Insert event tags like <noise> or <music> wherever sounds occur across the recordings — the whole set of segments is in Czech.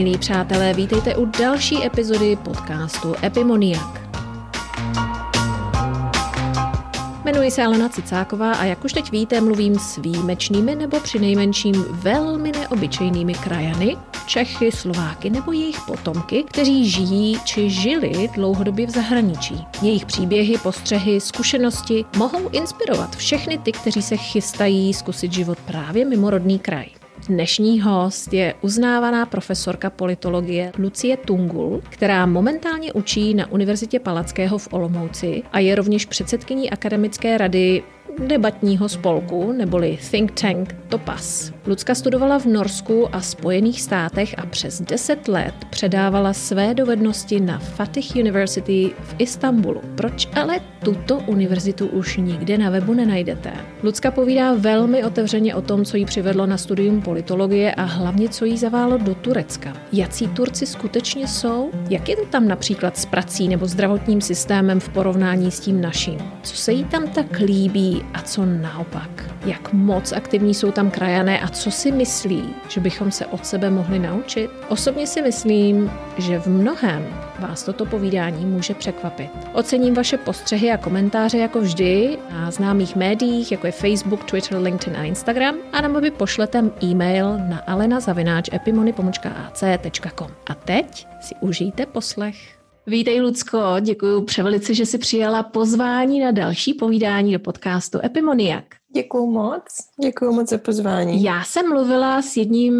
Milí přátelé, vítejte u další epizody podcastu Epimoniak. Jmenuji se Alena Cicáková a jak už teď víte, mluvím s výjimečnými nebo přinejmenším velmi neobyčejnými krajany, Čechy, Slováky nebo jejich potomky, kteří žijí či žili dlouhodobě v zahraničí. Jejich příběhy, postřehy, zkušenosti mohou inspirovat všechny ty, kteří se chystají zkusit život právě mimo rodný kraj. Dnešní host je uznávaná profesorka politologie Lucie Tungul, která momentálně učí na Univerzitě Palackého v Olomouci a je rovněž předsedkyní akademické rady debatního spolku, neboli think tank Topas. Lucka studovala v Norsku a Spojených státech a přes 10 let předávala své dovednosti na Fatih University v Istanbulu. Proč ale tuto univerzitu už nikde na webu nenajdete? Lucka povídá velmi otevřeně o tom, co jí přivedlo na studium politologie a hlavně, co jí zaválo do Turecka. Jací Turci skutečně jsou? Jak je to tam například s prací nebo zdravotním systémem v porovnání s tím naším? Co se jí tam tak líbí a co naopak? Jak moc aktivní jsou tam krajané a co si myslí, že bychom se od sebe mohli naučit? Osobně si myslím, že v mnohem vás toto povídání může překvapit. Ocením vaše postřehy a komentáře jako vždy na známých médiích, jako je Facebook, Twitter, LinkedIn a Instagram, a nebo by pošlete e-mail na alena.epimony.ac.com. A teď si užijte poslech. Vítej, Lucko, děkuji převelice, že jsi přijala pozvání na další povídání do podcastu Epimoniak. Děkuji moc, děkuji moc za pozvání. Já jsem mluvila s jedním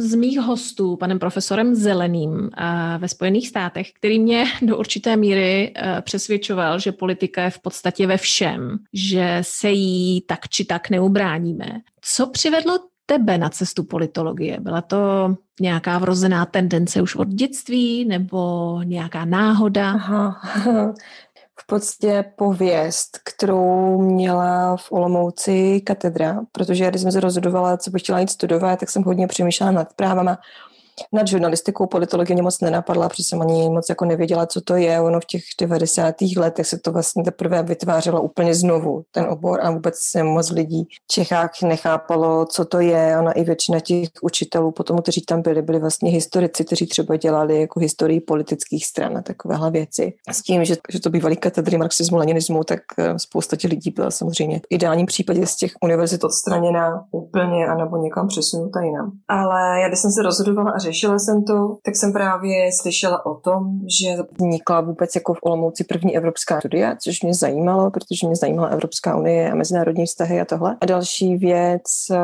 z mých hostů, panem profesorem Zeleným ve Spojených státech, který mě do určité míry e, přesvědčoval, že politika je v podstatě ve všem, že se jí tak či tak neubráníme. Co přivedlo tebe na cestu politologie? Byla to nějaká vrozená tendence už od dětství nebo nějaká náhoda? Aha. V podstatě pověst, kterou měla v Olomouci katedra, protože když jsem se rozhodovala, co bych chtěla jít studovat, tak jsem hodně přemýšlela nad právama nad žurnalistikou politologie moc nenapadla, protože jsem ani moc jako nevěděla, co to je. Ono v těch 90. letech se to vlastně teprve vytvářelo úplně znovu, ten obor a vůbec se moc lidí v Čechách nechápalo, co to je. Ona i většina těch učitelů potom, kteří tam byli, byli vlastně historici, kteří třeba dělali jako historii politických stran a takovéhle věci. S tím, že, že to bývalý katedry marxismu, leninismu, tak eh, spousta těch lidí byla samozřejmě v ideálním případě z těch univerzit odstraněna úplně anebo někam přesunuta jinam. Ale já když jsem se rozhodovala a řešila jsem to, tak jsem právě slyšela o tom, že vznikla vůbec jako v Olomouci první evropská studia, což mě zajímalo, protože mě zajímala Evropská unie a mezinárodní vztahy a tohle. A další věc eh,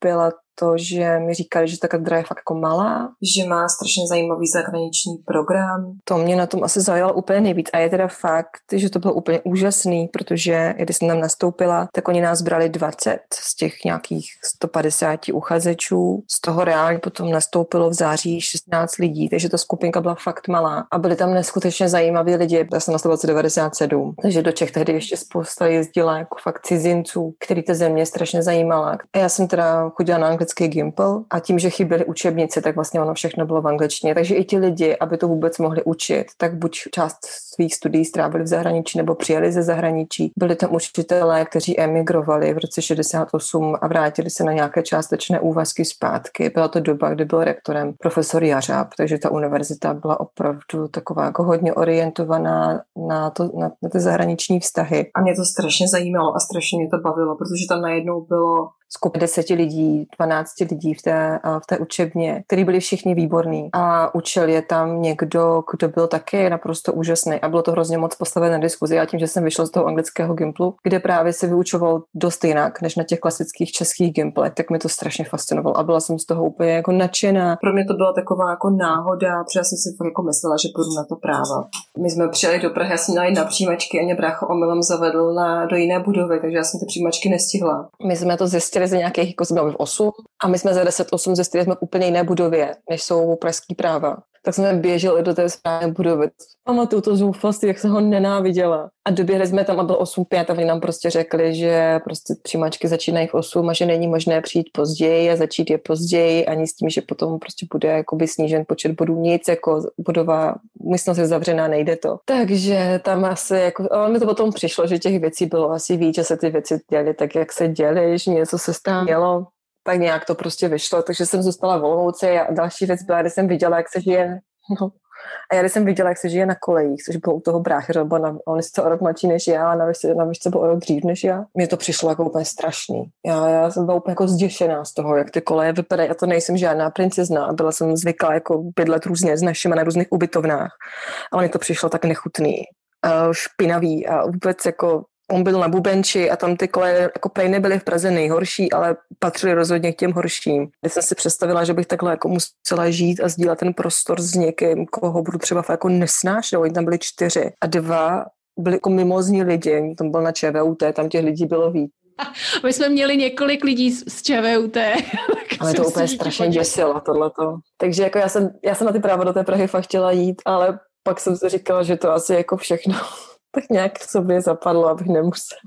byla to, že mi říkali, že ta kadra je fakt jako malá, že má strašně zajímavý zahraniční program. To mě na tom asi zaujalo úplně nejvíc a je teda fakt, že to bylo úplně úžasný, protože když jsem tam nastoupila, tak oni nás brali 20 z těch nějakých 150 uchazečů. Z toho reálně potom nastoupilo v září 16 lidí, takže ta skupinka byla fakt malá a byli tam neskutečně zajímaví lidi. Já jsem nastoupila v 97, takže do Čech tehdy ještě spousta jezdila jako fakt cizinců, který ta země strašně zajímala. A já jsem teda chodila na anglický Gimple a tím, že chyběly učebnice, tak vlastně ono všechno bylo v angličtině. Takže i ti lidi, aby to vůbec mohli učit, tak buď část svých studií strávili v zahraničí nebo přijeli ze zahraničí. Byli tam učitelé, kteří emigrovali v roce 68 a vrátili se na nějaké částečné úvazky zpátky. Byla to doba, kdy byl rektorem profesor Jařáb, takže ta univerzita byla opravdu taková jako hodně orientovaná na, to, na, na ty zahraniční vztahy. A mě to strašně zajímalo a strašně mě to bavilo, protože tam najednou bylo skupina deseti lidí, 12 lidí v té, v té učebně, který byli všichni výborní a učil je tam někdo, kdo byl také naprosto úžasný a bylo to hrozně moc postavené na diskuzi a tím, že jsem vyšla z toho anglického gimplu, kde právě se vyučoval dost jinak než na těch klasických českých gimplech, tak mi to strašně fascinovalo a byla jsem z toho úplně jako nadšená. Pro mě to byla taková jako náhoda, protože já jsem si fakt jako myslela, že půjdu na to práva. My jsme přijeli do Prahy, já jsem měla na přijímačky a mě brácho omylem zavedl na, do jiné budovy, takže já jsem ty přijímačky nestihla. My jsme to zjistili ze nějakých, jako jsme v 8 a my jsme za 10-8 zjistili jsme v úplně jiné budově, než jsou pražský práva. Tak jsme běželi do té správné budovy. Pamatuju to zoufalství, jak se ho nenáviděla. A doběhli jsme tam a bylo 8-5 a oni nám prostě řekli, že prostě přijímačky začínají v 8 a že není možné přijít později a začít je později ani s tím, že potom prostě bude jakoby snížen počet bodů. Nic, jako budova místnost je zavřená, nejde to. Takže tam asi jako, ale mi to potom přišlo, že těch věcí bylo asi víc, že se ty věci děly tak, jak se děly, že něco se stalo. Tak nějak to prostě vyšlo, takže jsem zůstala v a další věc byla, když jsem viděla, jak se žije <laughs> no, a já když jsem viděla, jak se žije na kolejích, což bylo u toho bráchy, byl na, on je o rok mladší než já a na výšce, na výšce byl o rok dřív než já, mně to přišlo jako úplně strašný. Já, já jsem byla úplně jako zděšená z toho, jak ty koleje vypadají. Já to nejsem žádná princezna, byla jsem zvyklá jako bydlet různě s našimi na různých ubytovnách. A mně to přišlo tak nechutný, špinavý a vůbec jako on byl na Bubenči a tam ty koleje jako prej nebyly v Praze nejhorší, ale patřily rozhodně k těm horším. Když jsem si představila, že bych takhle jako musela žít a sdílet ten prostor s někým, koho budu třeba jako nesnášet, oni tam byli čtyři a dva byli jako mimozní lidi, tam byl na ČVUT, tam těch lidí bylo víc. <laughs> My jsme měli několik lidí z ČVUT. <laughs> Ale to úplně strašně děsilo, tohleto. Takže jako já jsem, já jsem na ty práva do té Prahy fakt chtěla jít, ale pak jsem si říkala, že to asi jako všechno tak nějak v sobě zapadlo, abych nemusela.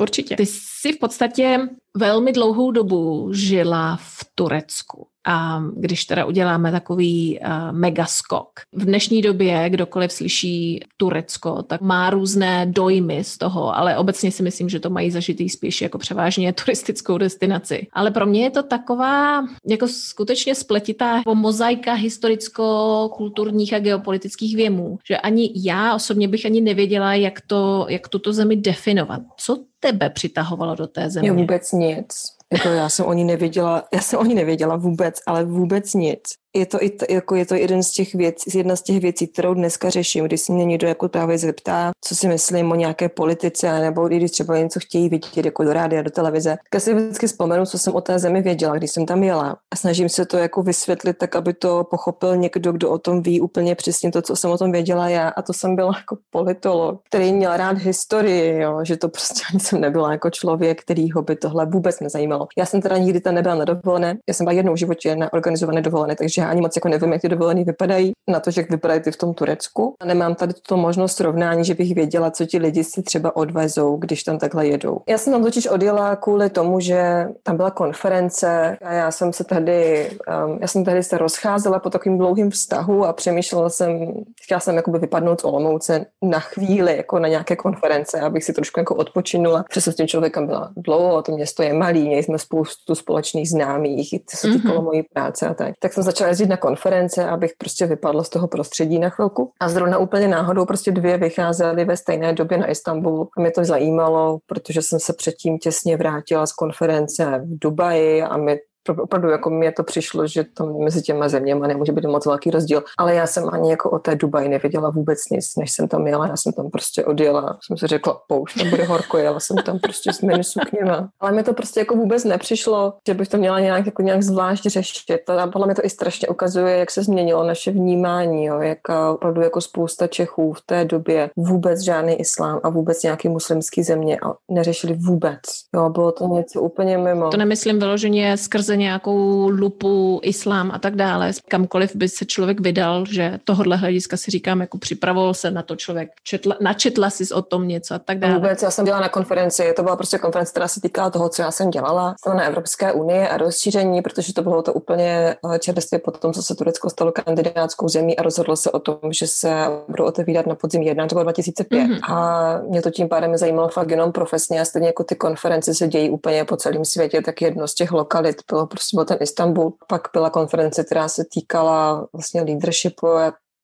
Určitě. Ty jsi v podstatě velmi dlouhou dobu žila v Turecku. A když teda uděláme takový uh, megaskok. V dnešní době kdokoliv slyší Turecko, tak má různé dojmy z toho, ale obecně si myslím, že to mají zažitý spíš jako převážně <laughs> turistickou destinaci. Ale pro mě je to taková jako skutečně spletitá mozaika historicko-kulturních a geopolitických věmů, že ani já osobně bych ani nevěděla, jak, to, jak tuto zemi definovat. Co tebe přitahovalo do té země? Vůbec nic. Jako já jsem o ní nevěděla, já jsem o ní nevěděla vůbec, ale vůbec nic je to, i t, jako je to jeden z těch věcí, jedna z těch věcí, kterou dneska řeším, když se mě někdo jako právě zeptá, co si myslím o nějaké politice, nebo když třeba něco chtějí vidět jako do rádia, do televize. Tak já si vždycky vzpomenu, co jsem o té zemi věděla, když jsem tam jela. A snažím se to jako vysvětlit tak, aby to pochopil někdo, kdo o tom ví úplně přesně to, co jsem o tom věděla já. A to jsem byla jako politolog, který měl rád historii, jo, že to prostě ani jsem nebyla jako člověk, který ho by tohle vůbec nezajímalo. Já jsem teda nikdy tam nebyla na dovolené, já jsem byla jednou v životě na organizované dovolené, takže že ani moc jako nevím, jak ty dovolené vypadají, na to, že jak vypadají ty v tom Turecku. A nemám tady tuto možnost srovnání, že bych věděla, co ti lidi si třeba odvezou, když tam takhle jedou. Já jsem tam totiž odjela kvůli tomu, že tam byla konference a já jsem se tehdy, um, já jsem tehdy se rozcházela po takovým dlouhým vztahu a přemýšlela jsem, chtěla jsem jakoby vypadnout z Olomouce na chvíli, jako na nějaké konference, abych si trošku jako odpočinula. Přesně s tím člověkem byla dlouho, to město je malý, měli jsme spoustu společných známých, to se týkalo mm-hmm. mojí práce a tak. Tak jsem začala jezdit na konference, abych prostě vypadla z toho prostředí na chvilku. A zrovna úplně náhodou prostě dvě vycházely ve stejné době na Istanbul a mě to zajímalo, protože jsem se předtím těsně vrátila z konference v Dubaji a mě opravdu jako mě to přišlo, že tam mezi těma zeměma nemůže být moc velký rozdíl, ale já jsem ani jako o té Dubaji nevěděla vůbec nic, než jsem tam jela, já jsem tam prostě odjela, jsem si řekla, pouš, tam bude horko, jela jsem tam prostě s mini sukněma. Ale mi to prostě jako vůbec nepřišlo, že bych to měla nějak, jako nějak zvlášť řešit. A podle mě to i strašně ukazuje, jak se změnilo naše vnímání, jo, jak opravdu jako spousta Čechů v té době vůbec žádný islám a vůbec nějaký muslimský země neřešili vůbec. Jo, bylo to něco úplně mimo. To nemyslím vyloženě skrze nějakou lupu, islám a tak dále. Kamkoliv by se člověk vydal, že tohohle hlediska si říkám, jako připravoval se na to člověk, četla, načetla si o tom něco a tak dále. Vůbec, já jsem dělala na konferenci, to byla prostě konference, která se týkala toho, co já jsem dělala. Na Evropské unii a rozšíření, protože to bylo to úplně eh, čerstvě po tom, co se Turecko stalo kandidátskou zemí a rozhodlo se o tom, že se budou otevírat na podzim 1, to bylo 2005. Mm-hmm. A mě to tím pádem zajímalo fakt jenom profesně a stejně jako ty konference se dějí úplně po celém světě, tak jedno z těch lokalit bylo prostě byl ten Istanbul. Pak byla konference, která se týkala vlastně leadershipu.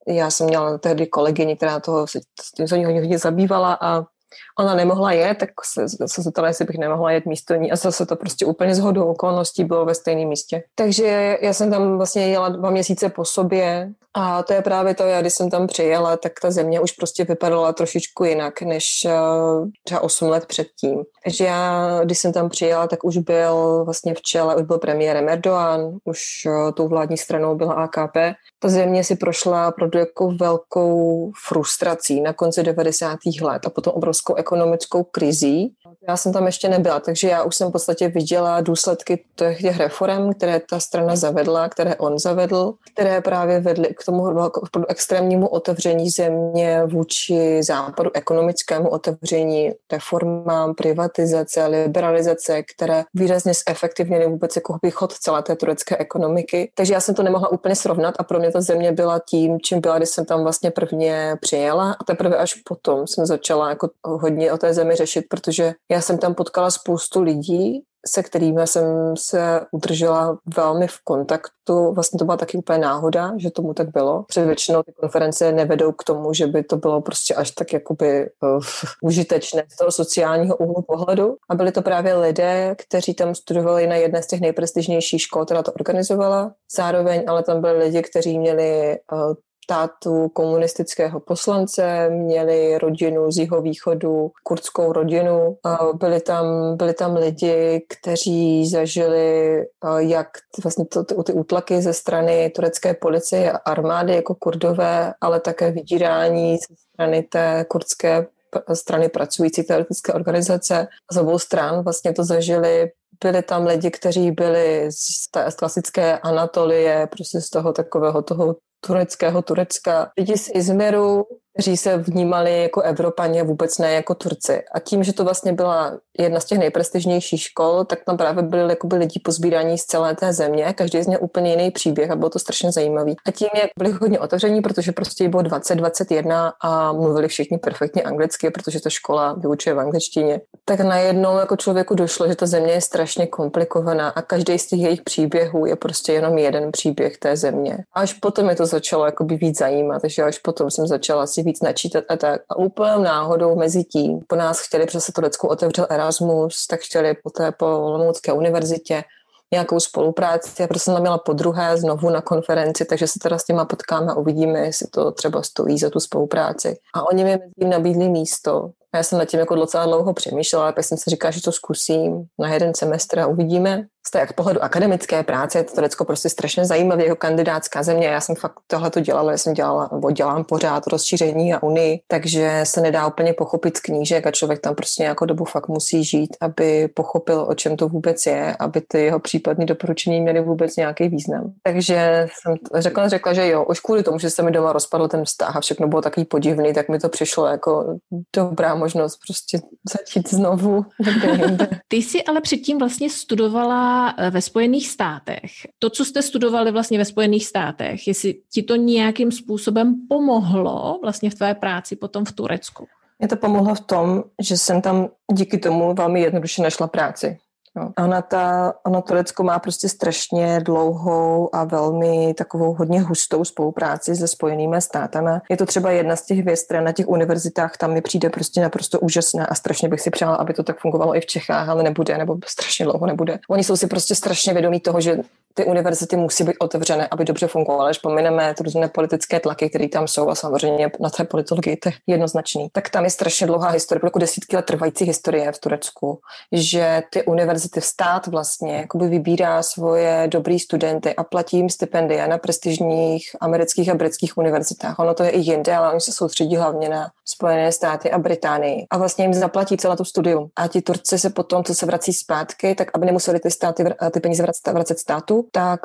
Já jsem měla tehdy kolegyni, která toho se, tím se hodně zabývala a ona nemohla jet, tak se, se zeptala, jestli bych nemohla jet místo ní a zase to prostě úplně z hodou okolností bylo ve stejném místě. Takže já jsem tam vlastně jela dva měsíce po sobě a to je právě to, já když jsem tam přijela, tak ta země už prostě vypadala trošičku jinak než uh, třeba 8 let předtím. Takže já, když jsem tam přijela, tak už byl vlastně v čele, už byl premiérem Erdogan, už uh, tou vládní stranou byla AKP. Ta země si prošla opravdu jako velkou frustrací na konci 90. let a potom obrovskou ekonomickou krizí. Já jsem tam ještě nebyla, takže já už jsem v podstatě viděla důsledky těch reform, které ta strana zavedla, které on zavedl, které právě vedly k tomu extrémnímu otevření země vůči západu, ekonomickému otevření, reformám, privatizace, liberalizace, které výrazně zefektivnily vůbec jako chod celé té turecké ekonomiky. Takže já jsem to nemohla úplně srovnat a pro mě ta země byla tím, čím byla, když jsem tam vlastně prvně přijela a teprve až potom jsem začala jako hodně o té zemi řešit, protože já Já jsem tam potkala spoustu lidí, se kterými jsem se udržela velmi v kontaktu. Vlastně to byla taky úplně náhoda, že tomu tak bylo. Protože většinou ty konference nevedou k tomu, že by to bylo prostě až tak jakoby uh, užitečné z toho sociálního úhlu pohledu. A byli to právě lidé, kteří tam studovali na jedné z těch nejprestižnějších škol, která to organizovala. Zároveň ale tam byli lidi, kteří měli uh, tátu komunistického poslance, měli rodinu z jeho východu, kurdskou rodinu. Byli tam, byli tam lidi, kteří zažili jak vlastně to, ty, ty útlaky ze strany turecké policie a armády jako kurdové, ale také vydírání ze strany té kurdské strany pracující teoretické organizace. Z obou stran vlastně to zažili byli tam lidi, kteří byli z té klasické Anatolie, prostě z toho takového toho tureckého Turecka. Lidi z Izmiru, kteří se vnímali jako Evropaně, vůbec ne jako Turci. A tím, že to vlastně byla jedna z těch nejprestižnějších škol, tak tam právě byli jakoby lidi pozbíraní z celé té země, každý z ně úplně jiný příběh a bylo to strašně zajímavý. A tím, jak byli hodně otevření, protože prostě bylo 20, 21 a mluvili všichni perfektně anglicky, protože ta škola vyučuje v angličtině, tak najednou jako člověku došlo, že ta země je strašně komplikovaná a každý z těch jejich příběhů je prostě jenom jeden příběh té země. A až potom je to začalo jakoby víc zajímat, takže až potom jsem začala si víc načítat a tak. A úplně náhodou mezi tím po nás chtěli, protože se Turecku otevřel Erasmus, tak chtěli poté po Olomoucké univerzitě nějakou spolupráci. Já prostě jsem měla po druhé znovu na konferenci, takže se teda s těma potkáme a uvidíme, jestli to třeba stojí za tu spolupráci. A oni mi mezi tím nabídli místo. Já jsem nad tím jako docela dlouho přemýšlela, pak jsem si říkala, že to zkusím na jeden semestr a uvidíme z té pohledu akademické práce je to Turecko prostě strašně zajímavé jako kandidátská země. Já jsem fakt tohle to dělala, já jsem dělala, nebo dělám pořád rozšíření a unii, takže se nedá úplně pochopit z knížek a člověk tam prostě nějakou dobu fakt musí žít, aby pochopil, o čem to vůbec je, aby ty jeho případné doporučení měly vůbec nějaký význam. Takže jsem řekla, řekla, že jo, už kvůli tomu, že se mi doma rozpadl ten vztah a všechno bylo takový podivný, tak mi to přišlo jako dobrá možnost prostě začít znovu. <laughs> Ty jsi ale předtím vlastně studovala Eh, ve Spojených státech. To, co jste studovali vlastně ve Spojených státech, jestli ti to nějakým způsobem pomohlo vlastně v tvé práci potom v Turecku? Mě to pomohlo v tom, že jsem tam díky tomu velmi jednoduše našla práci. No. Ona, ta, ona Turecko má prostě strašně dlouhou a velmi takovou hodně hustou spolupráci se spojenými státami. Je to třeba jedna z těch věc, které na těch univerzitách tam mi přijde prostě naprosto úžasná a strašně bych si přála, aby to tak fungovalo i v Čechách, ale nebude, nebo strašně dlouho nebude. Oni jsou si prostě strašně vědomí toho, že ty univerzity musí být otevřené, aby dobře fungovaly. Až pomineme ty různé politické tlaky, které tam jsou a samozřejmě na té politologii to je jednoznačný. Tak tam je strašně dlouhá historie, jako desítky let trvající historie v Turecku, že ty univerzity stát vlastně jakoby vybírá svoje dobrý studenty a platí jim stipendia na prestižních amerických a britských univerzitách. Ono to je i jinde, ale oni se soustředí hlavně na Spojené státy a Británii a vlastně jim zaplatí celé to studium. A ti Turci se potom, co se vrací zpátky, tak aby nemuseli ty, státy, ty peníze vracet státu, tak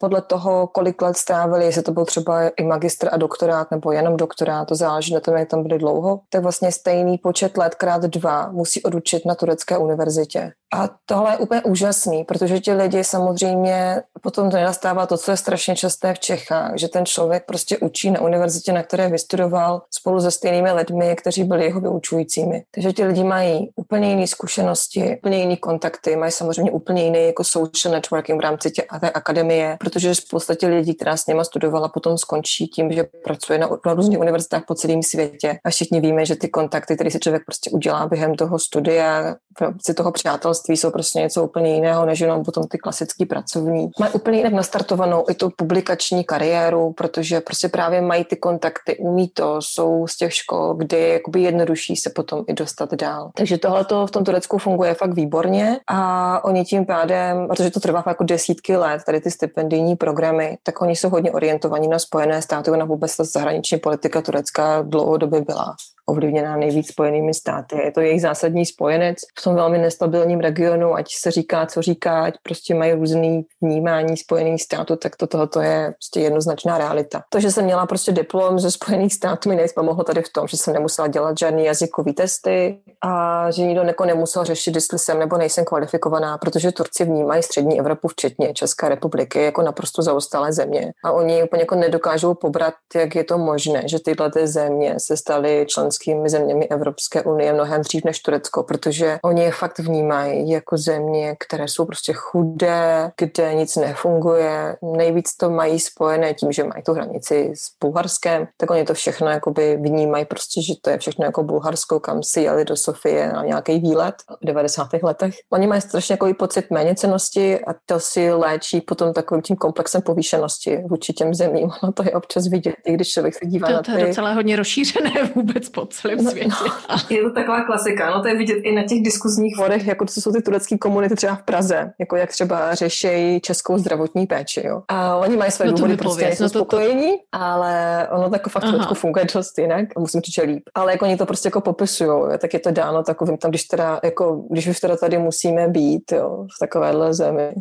podle toho, kolik let strávili, jestli to byl třeba i magistr a doktorát nebo jenom doktorát, to záleží na tom, jak tam byli dlouho, tak vlastně stejný počet let krát dva musí odučit na turecké univerzitě. A tohle je úplně úžasný, protože ti lidi samozřejmě potom to nenastává to, co je strašně časté v Čechách, že ten člověk prostě učí na univerzitě, na které vystudoval spolu se stejnými lidmi, kteří byli jeho vyučujícími. Takže ti lidi mají úplně jiné zkušenosti, úplně jiné kontakty, mají samozřejmě úplně jiný jako social networking v rámci tě, té akademie, protože v podstatě lidí, která s něma studovala, potom skončí tím, že pracuje na, na různých univerzitách po celém světě. A všichni víme, že ty kontakty, které si člověk prostě udělá během toho studia, v rámci toho přátelství jsou prostě něco úplně jiného, než jenom potom ty klasický pracovní. Mají úplně jinak nastartovanou i tu publikační kariéru, protože prostě právě mají ty kontakty, umí to, jsou z těch škol, kdy jakoby jednodušší se potom i dostat dál. Takže tohle to v tom Turecku funguje fakt výborně a oni tím pádem, protože to trvá jako desítky let, tady ty stipendijní programy, tak oni jsou hodně orientovaní na Spojené státy, na vůbec ta zahraniční politika Turecka dlouhodobě byla ovlivněná nejvíc spojenými státy. Je to jejich zásadní spojenec v tom velmi nestabilním regionu, ať se říká, co říká, ať prostě mají různý vnímání spojených států, tak to tohoto je prostě jednoznačná realita. To, že jsem měla prostě diplom ze Spojených států, mi nejsme pomohlo tady v tom, že jsem nemusela dělat žádný jazykový testy a že nikdo neko nemusel řešit, jestli jsem nebo nejsem kvalifikovaná, protože Turci vnímají střední Evropu, včetně České republiky, jako naprosto zaostalé země. A oni úplně jako nedokážou pobrat, jak je to možné, že tyhle země se staly členské členskými zeměmi Evropské unie mnohem dřív než Turecko, protože oni je fakt vnímají jako země, které jsou prostě chudé, kde nic nefunguje. Nejvíc to mají spojené tím, že mají tu hranici s Bulharskem, tak oni to všechno jakoby vnímají prostě, že to je všechno jako Bulharsko, kam si jeli do Sofie na nějaký výlet v 90. letech. Oni mají strašně jako pocit méněcenosti a to si léčí potom takovým tím komplexem povýšenosti vůči těm zemím. <laughs> No to je občas vidět, i když člověk se dívá to, na ty... To je docela hodně rozšířené <laughs> vůbec po celém no, světě. No, je to taková klasika, no to je vidět i na těch diskuzních forech, jako to jsou ty turecké komunity třeba v Praze, jako jak třeba řešejí českou zdravotní péči, jo. A oni mají své no důvody, prostě pověc, no to, spokojení, to... ale ono tak fakt Aha. funguje dost jinak, musím říct, že líp. Ale jako oni to prostě jako popisují, tak je to dáno takovým tam, když teda, jako, když už teda tady musíme být, jo, v takovéhle zemi.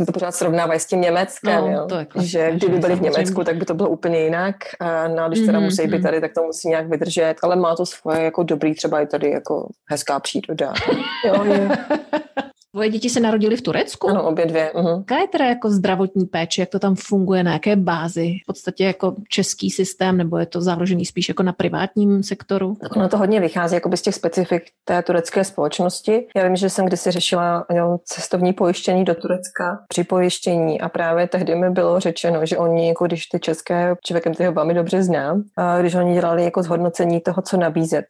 A to pořád srovnávají s tím Německem, no, jo. To je že kdyby byli v Německu, tak by to bylo úplně jinak. A no, když teda mm-hmm. musí být mhm. tady, tak to musí nějak vydržet, ale má to svoje jako dobrý, třeba i tady jako hezká příroda. jo, je. <laughs> Tvoje děti se narodily v Turecku? Ano, obě dvě. Uh-huh. Jaká je teda jako zdravotní péče, jak to tam funguje, na jaké bázi? V podstatě jako český systém, nebo je to založený spíš jako na privátním sektoru? Ono to hodně vychází jako z těch specifik té turecké společnosti. Já vím, že jsem kdysi řešila jo, cestovní pojištění do Turecka při pojištění a právě tehdy mi bylo řečeno, že oni, jako když ty české, člověkem ty ho velmi dobře znám, když oni dělali jako zhodnocení toho, co nabízet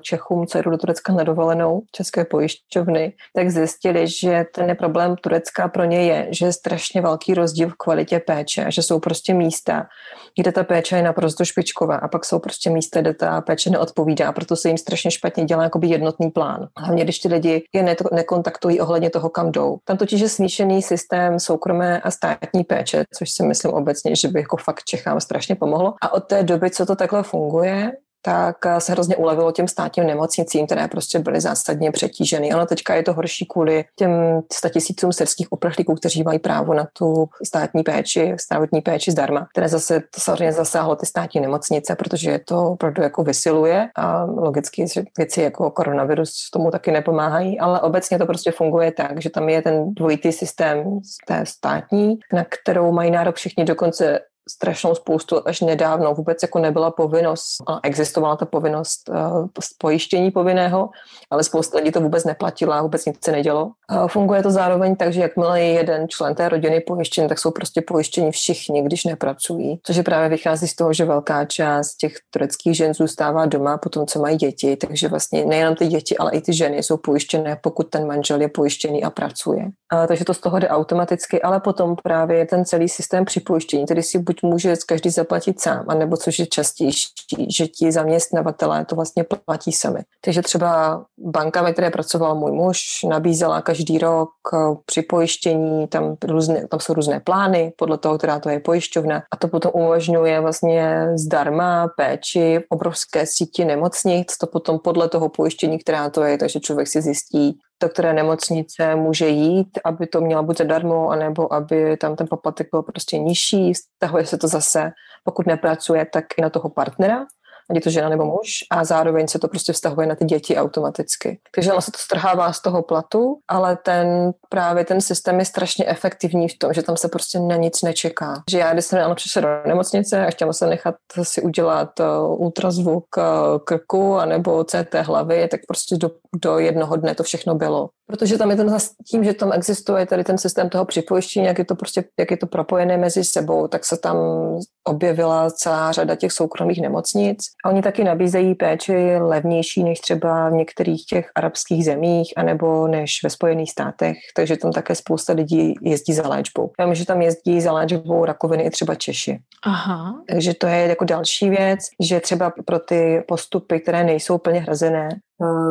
Čechům, co jdu do Turecka na dovolenou, české pojišťovny, tak zjistili, že ten problém Turecka pro ně je, že je strašně velký rozdíl v kvalitě péče a že jsou prostě místa, kde ta péče je naprosto špičková a pak jsou prostě místa, kde ta péče neodpovídá, proto se jim strašně špatně dělá jakoby jednotný plán. Hlavně, když ty lidi je ne- nekontaktují ohledně toho, kam jdou. Tam totiž je smíšený systém soukromé a státní péče, což si myslím obecně, že by jako fakt Čechám strašně pomohlo. A od té doby, co to takhle funguje, tak eh, se hrozně ulevilo těm státním nemocnicím, které prostě byly zásadně přetíženy. Ono teďka je to horší kvůli těm tisícům srdských uprchlíků, kteří mají právo na tu státní péči, zdravotní péči zdarma, které zase to samozřejmě zasáhlo ty státní nemocnice, protože je to opravdu jako vysiluje a logicky věci jako koronavirus tomu taky nepomáhají, ale obecně to prostě funguje tak, že tam je ten dvojitý systém té státní, na kterou mají nárok všichni dokonce strašnou spoustu až nedávno vůbec jako nebyla povinnost, existovala ta povinnost uh, pojištění povinného, ale spousta lidí to vůbec neplatila, vůbec nic se nedělo. Uh, funguje to zároveň tak, že jakmile je jeden člen té rodiny pojištěn, tak jsou prostě pojištěni všichni, když nepracují, což je právě vychází z toho, že velká část těch tureckých žen zůstává doma po tom, co mají děti, takže vlastně nejenom ty děti, ale i ty ženy jsou pojištěné, pokud ten manžel je pojištěný a pracuje. Uh, takže to z toho jde automaticky, ale potom právě ten celý systém připojištění, tedy si buď buď může každý zaplatit sám, anebo což je častější, že ti zaměstnavatelé to vlastně platí sami. Takže třeba banka, ve které pracoval můj muž, nabízela každý rok eh, při pojištění, tam, různé, tam jsou různé plány, podle toho, která to je pojišťovna a to potom umožňuje vlastně zdarma péči obrovské síti nemocnic, to potom podle toho pojištění, která to je, takže člověk si zjistí, do které nemocnice může jít, aby to měla buď zadarmo, anebo aby tam ten poplatek byl prostě nižší. Vztahuje se to zase, pokud nepracuje, tak i na toho partnera ať je to žena nebo muž, a zároveň se to prostě vztahuje na ty děti automaticky. Takže ono se to strhává z toho platu, ale ten právě ten systém je strašně efektivní v tom, že tam se prostě na nic nečeká. Že já, když jsem ano, přišla do nemocnice a chtěla se nechat si udělat uh, ultrazvuk uh, krku anebo CT hlavy, tak prostě do, do jednoho dne to všechno bylo. Protože tam je ten tím, že tam existuje tady ten systém toho připojištění, jak je to prostě, jak je to propojené mezi sebou, tak se tam objevila celá řada těch soukromých nemocnic a oni taky nabízejí péči levnější než třeba v některých těch arabských zemích anebo než ve Spojených státech, takže tam také spousta lidí jezdí za léčbou. Já vím, že tam jezdí za léčbou rakoviny i třeba Češi. Aha. Takže to je jako další věc, že třeba pro ty postupy, které nejsou plně hrazené,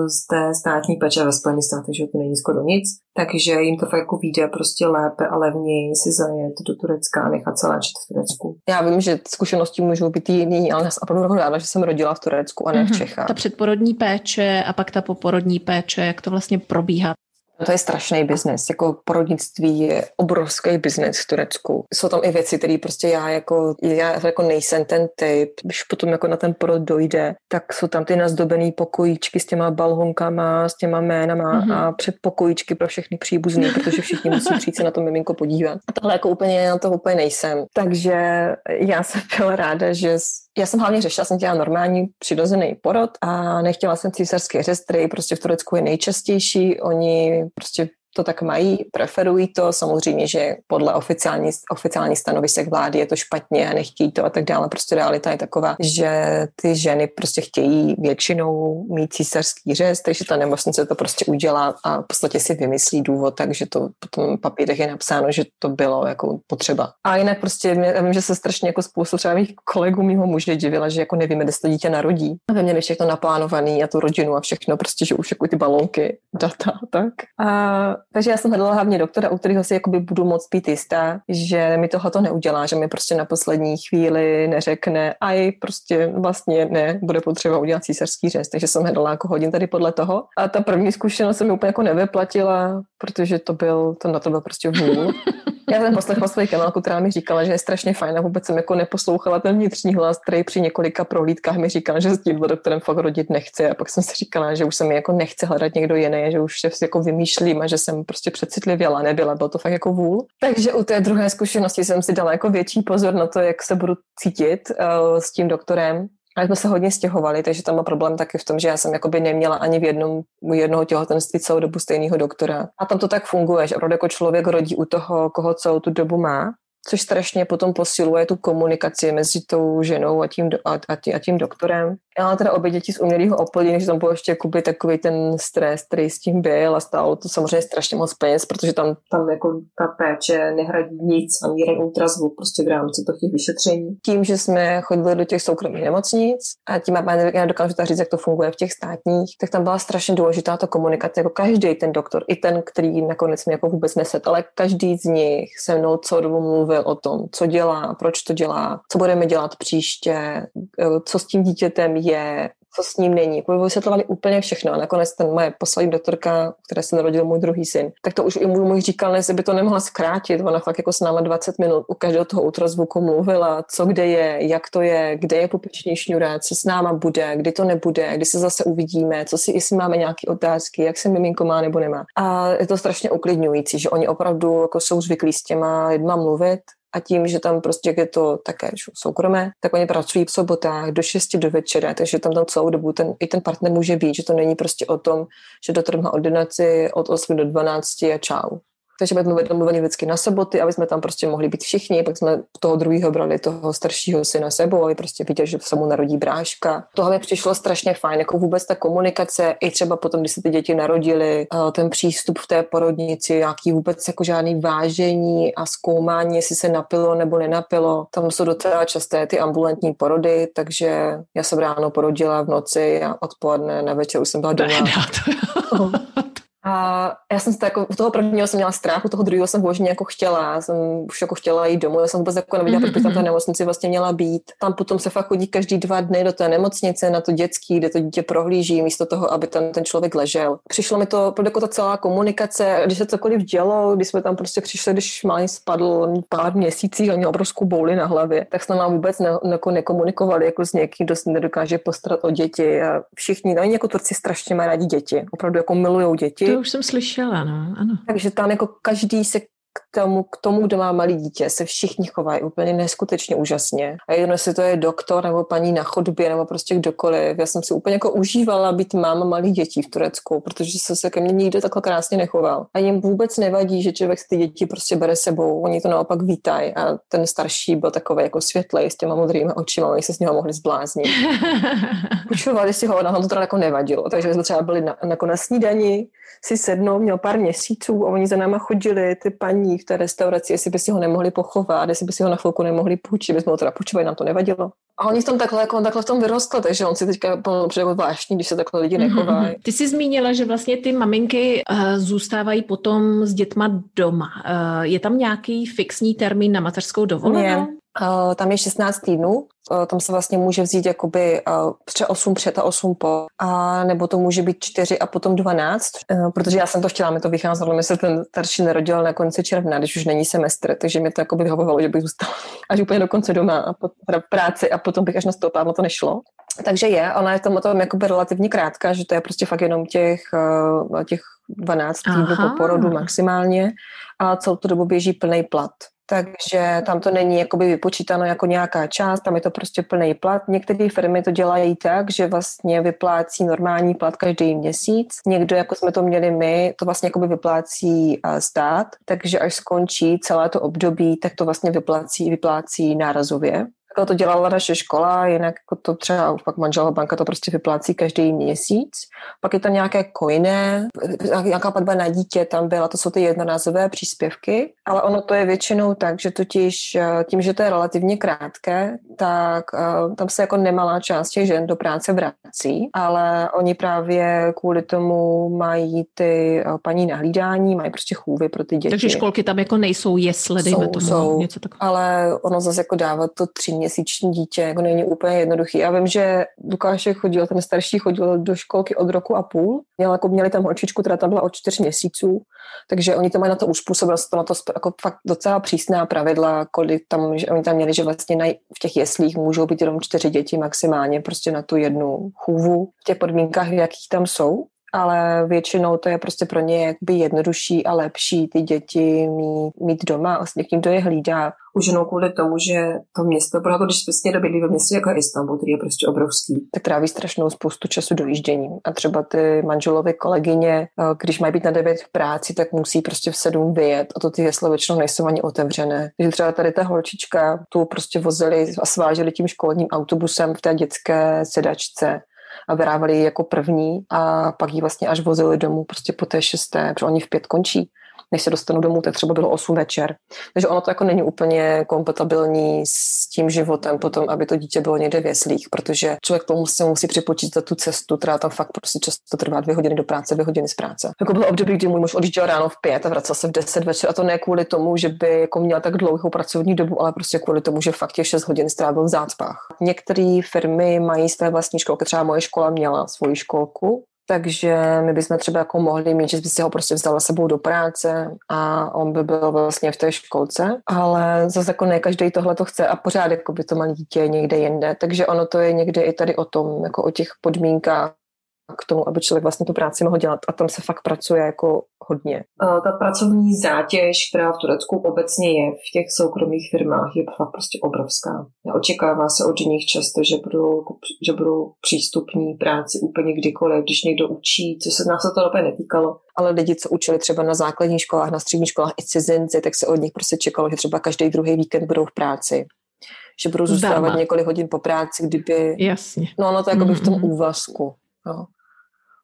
z té státní péče ve Spojených státech, že to není skoro nic, takže jim to fakt jako vyjde prostě lépe a levněji si zajet do Turecka a nechat se léčit v Turecku. Já vím, že zkušenosti můžou být jiný, ale já jsem opravdu ráda, že jsem rodila v Turecku a ne v mhm. Čechách. Ta předporodní péče a pak ta poporodní péče, jak to vlastně probíhá? To je strašný biznes. Jako porodnictví je obrovský biznes v Turecku. Jsou tam i věci, které prostě já jako, já jako nejsem ten typ. Když potom jako na ten porod dojde, tak jsou tam ty nazdobený pokojíčky s těma balhonkama, s těma jménama mm-hmm. a předpokojíčky pro všechny příbuzný, protože všichni musí přijít se na to miminko podívat. A tohle jako úplně na to úplně nejsem. Takže já jsem byla ráda, že Já jsem hlavně řešila, jsem dělala normální přirozený porod a nechtěla jsem císařský řez, který prostě v Turecku je nejčastější. Oni prostě to tak mají, preferují to, samozřejmě, že podle oficiální, oficiální stanovisek vlády je to špatně a nechtějí to a tak dále. Prostě realita je taková, že ty ženy prostě chtějí většinou mít císařský řez, takže ta nemocnice to prostě udělá a v podstatě si vymyslí důvod, takže to potom papírech je napsáno, že to bylo jako potřeba. A jinak prostě já vím, že se strašně jako spoustu třeba mých kolegů mimo muže divila, že jako nevíme, kde se to dítě narodí. A ve měli všechno naplánovaný a tu rodinu a všechno, prostě, že už jako ty balónky, data <laughs> tak. A takže já jsem hledala hlavně doktora, u kterého si jakoby budu moc být jistá, že mi tohle to neudělá, že mi prostě na poslední chvíli neřekne, a i prostě vlastně ne, bude potřeba udělat císařský řez. Takže jsem hledala jako hodin tady podle toho. A ta první zkušenost se mi úplně jako nevyplatila, protože to byl, to na to byl prostě vůl. <laughs> Já jsem poslechla svoji kamelku, která mi říkala, že je strašně fajn a vůbec jsem jako neposlouchala ten vnitřní hlas, který při několika prohlídkách mi říkal, že s tímhle doktorem fakt rodit nechce. A pak jsem si říkala, že už se mi jako nechce hledat někdo jiný, že už se jako vymýšlím a že jsem prostě přecitlivěla, nebyla, bylo to fakt jako vůl. Takže u té druhé zkušenosti jsem si dala jako větší pozor na to, jak se budu cítit uh, s tím doktorem ale jsme se hodně stěhovali, takže tam byl problém taky v tom, že já jsem jakoby neměla ani v jednom, u jednoho těhotenství celou dobu stejného doktora. A tam to tak funguje, že opravdu jako člověk rodí u toho, koho celou tu dobu má což strašně potom posiluje tu komunikaci mezi tou ženou a tím, a, a, tím, a tím doktorem. Já mám teda obě děti z umělého oplodnění, že tam byl ještě jakoby takový ten stres, který s tím byl a stálo to samozřejmě strašně moc peněz, protože tam, tam jako ta péče nehradí nic, ani jeden ultrazvuk prostě v rámci těch vyšetření. Tím, že jsme chodili do těch soukromých nemocnic a tím já dokážu tak říct, jak to funguje v těch státních, tak tam byla strašně důležitá ta komunikace, jako každý ten doktor, i ten, který nakonec mi jako vůbec neset, ale každý z nich se mnou co dobu mluvil o tom, co dělá, proč to dělá, co budeme dělat příště, co s tím dítětem je, co s ním není. Jako vysvětlovali úplně všechno. A nakonec ten moje poslední doktorka, které se narodil můj druhý syn, tak to už i můj muž říkal, jestli by to nemohla zkrátit. Ona fakt jako s náma 20 minut u každého toho ultrazvuku mluvila, co kde je, jak to je, kde je pupeční šňůra, co s náma bude, kdy to nebude, kdy se zase uvidíme, co si, jestli máme nějaké otázky, jak se miminko má nebo nemá. A je to strašně uklidňující, že oni opravdu jako jsou zvyklí s těma lidma mluvit a tím, že tam prostě je to také soukromé, tak oni pracují v sobotách do 6 do večera, takže tam tam celou dobu ten, i ten partner může být, že to není prostě o tom, že doktor má ordinaci od 8 do 12 a čau. Takže jsme domluveni vždycky na soboty, aby jsme tam prostě mohli být všichni. Pak jsme toho druhého brali, toho staršího syna sebou, aby prostě viděli, že se mu narodí bráška. Tohle mi přišlo strašně fajn, jako vůbec ta komunikace, i třeba potom, když se ty děti narodily, ten přístup v té porodnici, jaký vůbec jako žádný vážení a zkoumání, jestli se napilo nebo nenapilo. Tam jsou docela časté ty ambulantní porody, takže já jsem ráno porodila v noci a odpoledne na večer už jsem byla doma. <laughs> A já jsem se jako, u toho prvního jsem měla strach, u toho druhého jsem vložně jako chtěla, já jsem už jako chtěla jít domů, já jsem vůbec jako nevěděla, proč bych tam té nemocnici vlastně měla být. Tam potom se fakt chodí každý dva dny do té nemocnice na to dětský, kde to dítě prohlíží, místo toho, aby tam ten člověk ležel. Přišlo mi to, jako ta celá komunikace, když se cokoliv dělo, když jsme tam prostě přišli, když malý spadl pár měsících a měl obrovskou bouli na hlavě, tak jsme nám vůbec ne, jako nekomunikovali jako s někým, kdo se nedokáže postarat o děti. A všichni, oni jako Turci strašně mají rádi děti, opravdu jako milují děti už jsem slyšela, no, ano. Takže tam jako každý se k tomu, k tomu, kdo má malý dítě, se všichni chovají úplně neskutečně úžasně. A jedno, jestli to je doktor nebo paní na chodbě nebo prostě kdokoliv. Já jsem si úplně jako užívala být máma malých dětí v Turecku, protože se se ke mně nikdo takhle krásně nechoval. A jim vůbec nevadí, že člověk ty děti prostě bere sebou. Oni to naopak vítají. A ten starší byl takový jako světlej s těma modrými očima, oni se s něho mohli zbláznit. <laughs> Učovali si ho, na to teda jako nevadilo. Takže jsme třeba byli na, jako na snídani, si sednou, měl pár měsíců a oni za náma chodili, ty paní v té restauraci, jestli by si ho nemohli pochovat, jestli by si ho na chvilku nemohli půjčit, bychom ho teda půjčovali, nám to nevadilo. A oni v tom takhle, jako on takhle v tom vyrostl, takže on si teďka přijde zvláštní, když se takhle lidi nechovají. Ty jsi zmínila, že vlastně ty maminky uh, zůstávají potom s dětma doma. Uh, je tam nějaký fixní termín na mateřskou dovolenou? Tam je 16 týdnů, uh, tam se vlastně může vzít jakoby pře 8 před a 8 po, a nebo to může být 4 a potom 12, uh, protože já jsem to chtěla, mi to vycházelo, mi se ten starší narodil na konci června, když už není semestr, takže mi to jakoby vyhovovalo, že bych zůstala <laughs> až úplně do konce doma a po práci a potom bych až nastoupila, no to nešlo. Takže je, ona je tomu tom jakoby relativně krátká, že to je prostě fakt jenom těch, těch 12 týdnů po porodu maximálně a celou tu dobu běží plný plat. Takže tam to není jakoby vypočítáno jako nějaká část, tam je to prostě plný plat. Některé firmy to dělají tak, že vlastně vyplácí normální plat každý měsíc. Někdo, jako jsme to měli my, to vlastně jakoby vyplácí stát, takže až skončí celé to období, tak to vlastně vyplácí, vyplácí nárazově. Takhle to dělala naše škola, jinak jako to třeba pak manželova banka to prostě vyplácí každý měsíc. Pak je tam nějaké coine, nějaká platba na dítě tam byla, to jsou ty jednorázové příspěvky, ale ono to je většinou tak, že totiž eh, tím, že to je relativně krátké, tak uh, tam se jako nemalá část těch žen do práce vrací, ale oni právě kvůli tomu mají ty uh, paní nahlídání, mají prostě chůvy pro ty děti. Takže školky tam jako nejsou jesle, dejme jsou, tomu jsou, něco takového. Ale ono zase jako dávat to tři měsíční dítě jako není úplně jednoduchý. Já vím, že Lukášek chodil, ten starší chodil do školky od roku a půl. Měl, jako, měli tam holčičku, která tam byla od čtyř měsíců, takže oni to mají na to uspůsobil, to na to jako fakt docela přísná pravidla, kolik tam, že oni tam měli, že vlastně na, v těch jeslích můžou být jenom čtyři děti maximálně prostě na tu jednu chůvu v těch podmínkách, jakých tam jsou ale většinou to je prostě pro ně jakby jednodušší a lepší ty děti mít, mít doma a s někým, kdo je hlídá. Už jenom kvůli tomu, že to město, protože když přesně dobydlí ve městě jako Istanbul, který je prostě obrovský, tak tráví strašnou spoustu času dojížděním. A třeba ty manželové kolegyně, eh, když mají být na 9 v práci, tak musí prostě v 7 vyjet a to ty jesle většinou nejsou ani otevřené. Takže třeba tady ta holčička tu prostě vozili a sváželi tím školním autobusem v té dětské sedačce a vyrávali ji jako první a pak ji vlastně až vozili domů prostě po té šesté, protože oni v pět končí než se dostanu domů, tak třeba bylo 8 večer. Takže ono to jako není úplně kompatibilní s tím životem potom, aby to dítě bylo někde v jeslích, protože člověk tomu se musí připočítat tu cestu, která tam fakt prostě často trvá dvě hodiny do práce, dvě hodiny z práce. Jako bylo období, kdy můj muž odjížděl ráno v pět a vracel se v deset večer a to ne kvůli tomu, že by jako měl tak dlouhou pracovní dobu, ale prostě kvůli tomu, že fakt těch 6 hodin strávil v zácpách. Některé firmy mají své vlastní školky, třeba moje škola měla svoji školku, takže my bychom třeba jako mohli mít, že by si ho prostě vzala sebou do práce a on by byl vlastně v té školce, ale zase jako ne každý tohle to chce a pořád jako by to má dítě někde jinde, takže ono to je někde i tady o tom, jako o těch podmínkách k tomu, aby člověk vlastně tu práci mohl dělat a tam se fakt pracuje jako hodně. Ta pracovní zátěž, která v Turecku obecně je v těch soukromých firmách, je fakt prostě obrovská. Očekává se od nich často, že budou, že budou přístupní práci úplně kdykoliv, když někdo učí, co se nás to úplně netýkalo. Ale lidi, co učili třeba na základních školách, na středních školách i cizinci, tak se od nich prostě čekalo, že třeba každý druhý víkend budou v práci že budou zůstávat Dama. několik hodin po práci, kdyby... Jasně. No, ono to jako by v tom mm-hmm. úvazku. No.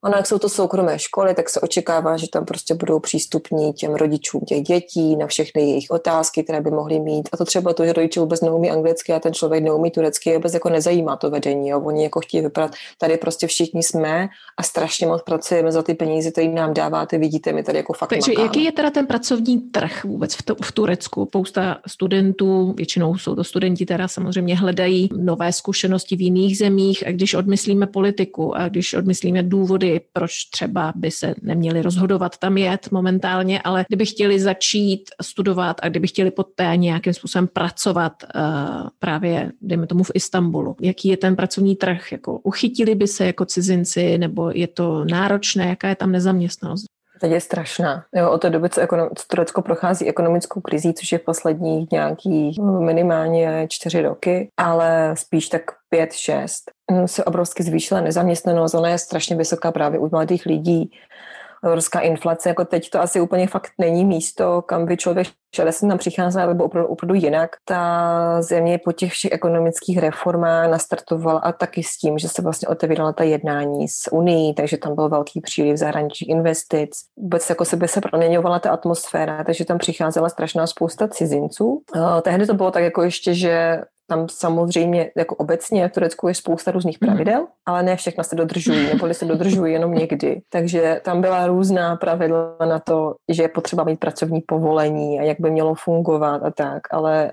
Ono, jak jsou to soukromé školy, tak se očekává, že tam prostě budou přístupní těm rodičům těch dětí na všechny jejich otázky, které by mohly mít. A to třeba to, že rodiče vůbec neumí anglicky a ten člověk neumí turecky, vůbec jako nezajímá to vedení. Jo. Oni jako chtějí vypadat, tady prostě všichni jsme a strašně moc pracujeme za ty peníze, které nám dáváte, vidíte, my tady jako fakt Takže makáme. jaký je teda ten pracovní trh vůbec v, to, v Turecku? Spousta studentů, většinou jsou to studenti, teda samozřejmě hledají nové zkušenosti v jiných zemích a když odmyslíme politiku a když odmyslíme důvody proč třeba by se neměli rozhodovat tam jet momentálně, ale kdyby chtěli začít studovat a kdyby chtěli poté nějakým způsobem pracovat uh, právě, dejme tomu v Istanbulu, jaký je ten pracovní trh, jako uchytili by se jako cizinci, nebo je to náročné, jaká je tam nezaměstnanost? Teď je strašná. Jo, od té doby, co ekonom- Turecko prochází ekonomickou krizí, což je posledních nějakých minimálně čtyři roky, ale spíš tak pět, šest, se obrovsky zvýšila nezaměstnanost. Ona je strašně vysoká právě u mladých lidí obrovská inflace, jako teď to asi úplně fakt není místo, kam by člověk šel, jsem tam přicházel, nebo opravdu, opravdu jinak. Ta země po těch všech ekonomických reformách nastartovala a taky s tím, že se vlastně otevírala ta jednání s Unii, takže tam byl velký příliv zahraničních investic. Vůbec jako sebe se proměňovala ta atmosféra, takže tam přicházela strašná spousta cizinců. Tehdy to bylo tak jako ještě, že tam samozřejmě jako obecně v Turecku je spousta různých mhm. pravidel, ale ne všechna se dodržují, nebo se dodržují jenom někdy. Takže tam byla různá pravidla na to, že je potřeba mít pracovní povolení a jak by mělo fungovat a tak, ale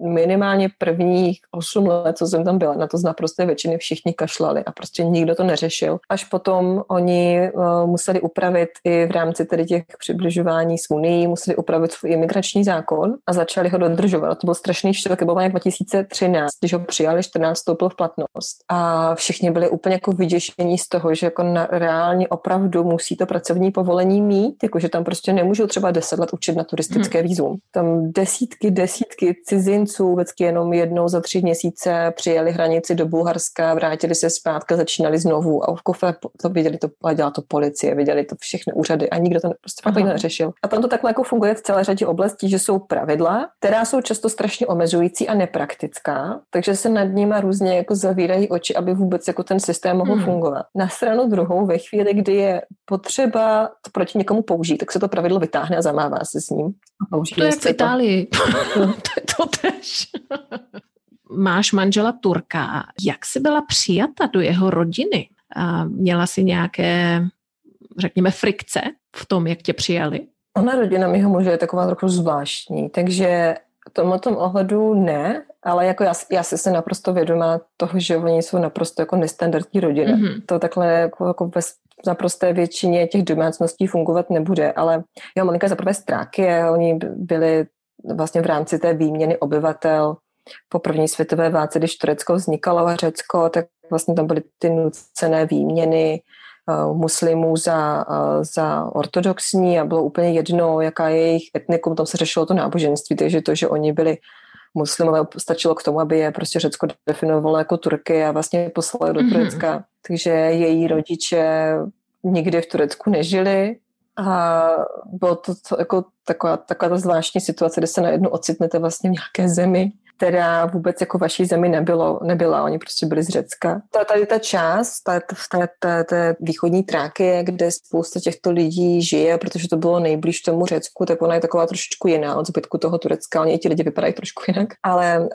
minimálně prvních 8 let, co jsem tam byla, na to z naprosté většiny všichni kašlali a prostě nikdo to neřešil. Až potom oni uh, museli upravit i v rámci tedy těch přibližování s Unii, museli upravit svůj imigrační zákon a začali ho dodržovat. To byl strašný štěl, to bylo 2013, když ho přijali, 14 vstoupil v platnost. A všichni byli úplně jako vyděšení z toho, že jako na, reálně opravdu musí to pracovní povolení mít, jakože tam prostě nemůžou třeba 10 let učit na turistické hmm. vízum. Tam desítky, desítky cizinců vždycky jenom jednou za tři měsíce přijeli hranici do Bulharska, vrátili se zpátky, začínali znovu a v kofe to viděli to, a dělala to policie, viděli to všechny úřady a nikdo to prostě fakt neřešil. A tam to takhle jako funguje v celé řadě oblastí, že jsou pravidla, která jsou často strašně omezující a nepraktická, takže se nad nimi různě jako zavírají oči, aby vůbec jako ten systém mohl hmm. fungovat. Na stranu druhou, ve chvíli, kdy je potřeba to proti někomu použít, tak se to pravidlo vytáhne a zamává se s ním. Použije to je v Itálii. <laughs> to je to tež. <laughs> Máš manžela Turka. Jak jsi byla přijata do jeho rodiny? A měla si nějaké, řekněme, frikce v tom, jak tě přijali? Ona rodina mého muže je taková trochu zvláštní, takže v tomhle tom ohledu ne, ale jako já, já si jsem naprosto vědomá toho, že oni jsou naprosto jako nestandardní rodina. Mm-hmm. To takhle jako, jako ve naprosté většině těch domácností fungovat nebude, ale jo, Monika zaprvé stráky, oni byli vlastně v rámci té výměny obyvatel po první světové válce, když Turecko vznikalo a Řecko, tak vlastně tam byly ty nucené výměny uh, muslimů za, uh, za ortodoxní a bylo úplně jedno, jaká je jejich etnikum, tam se řešilo to náboženství, takže to, že oni byli muslimové, stačilo k tomu, aby je prostě Řecko definovalo jako Turky a vlastně poslali do mm-hmm. Turecka. Takže její rodiče nikdy v Turecku nežili a bylo to, to jako taková, taková ta zvláštní situace, kde se najednou ocitnete vlastně v nějaké zemi, která vůbec jako vaší zemi nebylo, nebyla, oni prostě byli z Řecka. Ta, tady ta část, ta, ta, ta, ta východní tráky, kde spousta těchto lidí žije, protože to bylo nejblíž tomu Řecku, tak ona je taková trošičku jiná od zbytku toho Turecka, oni ti lidi vypadají trošku jinak, ale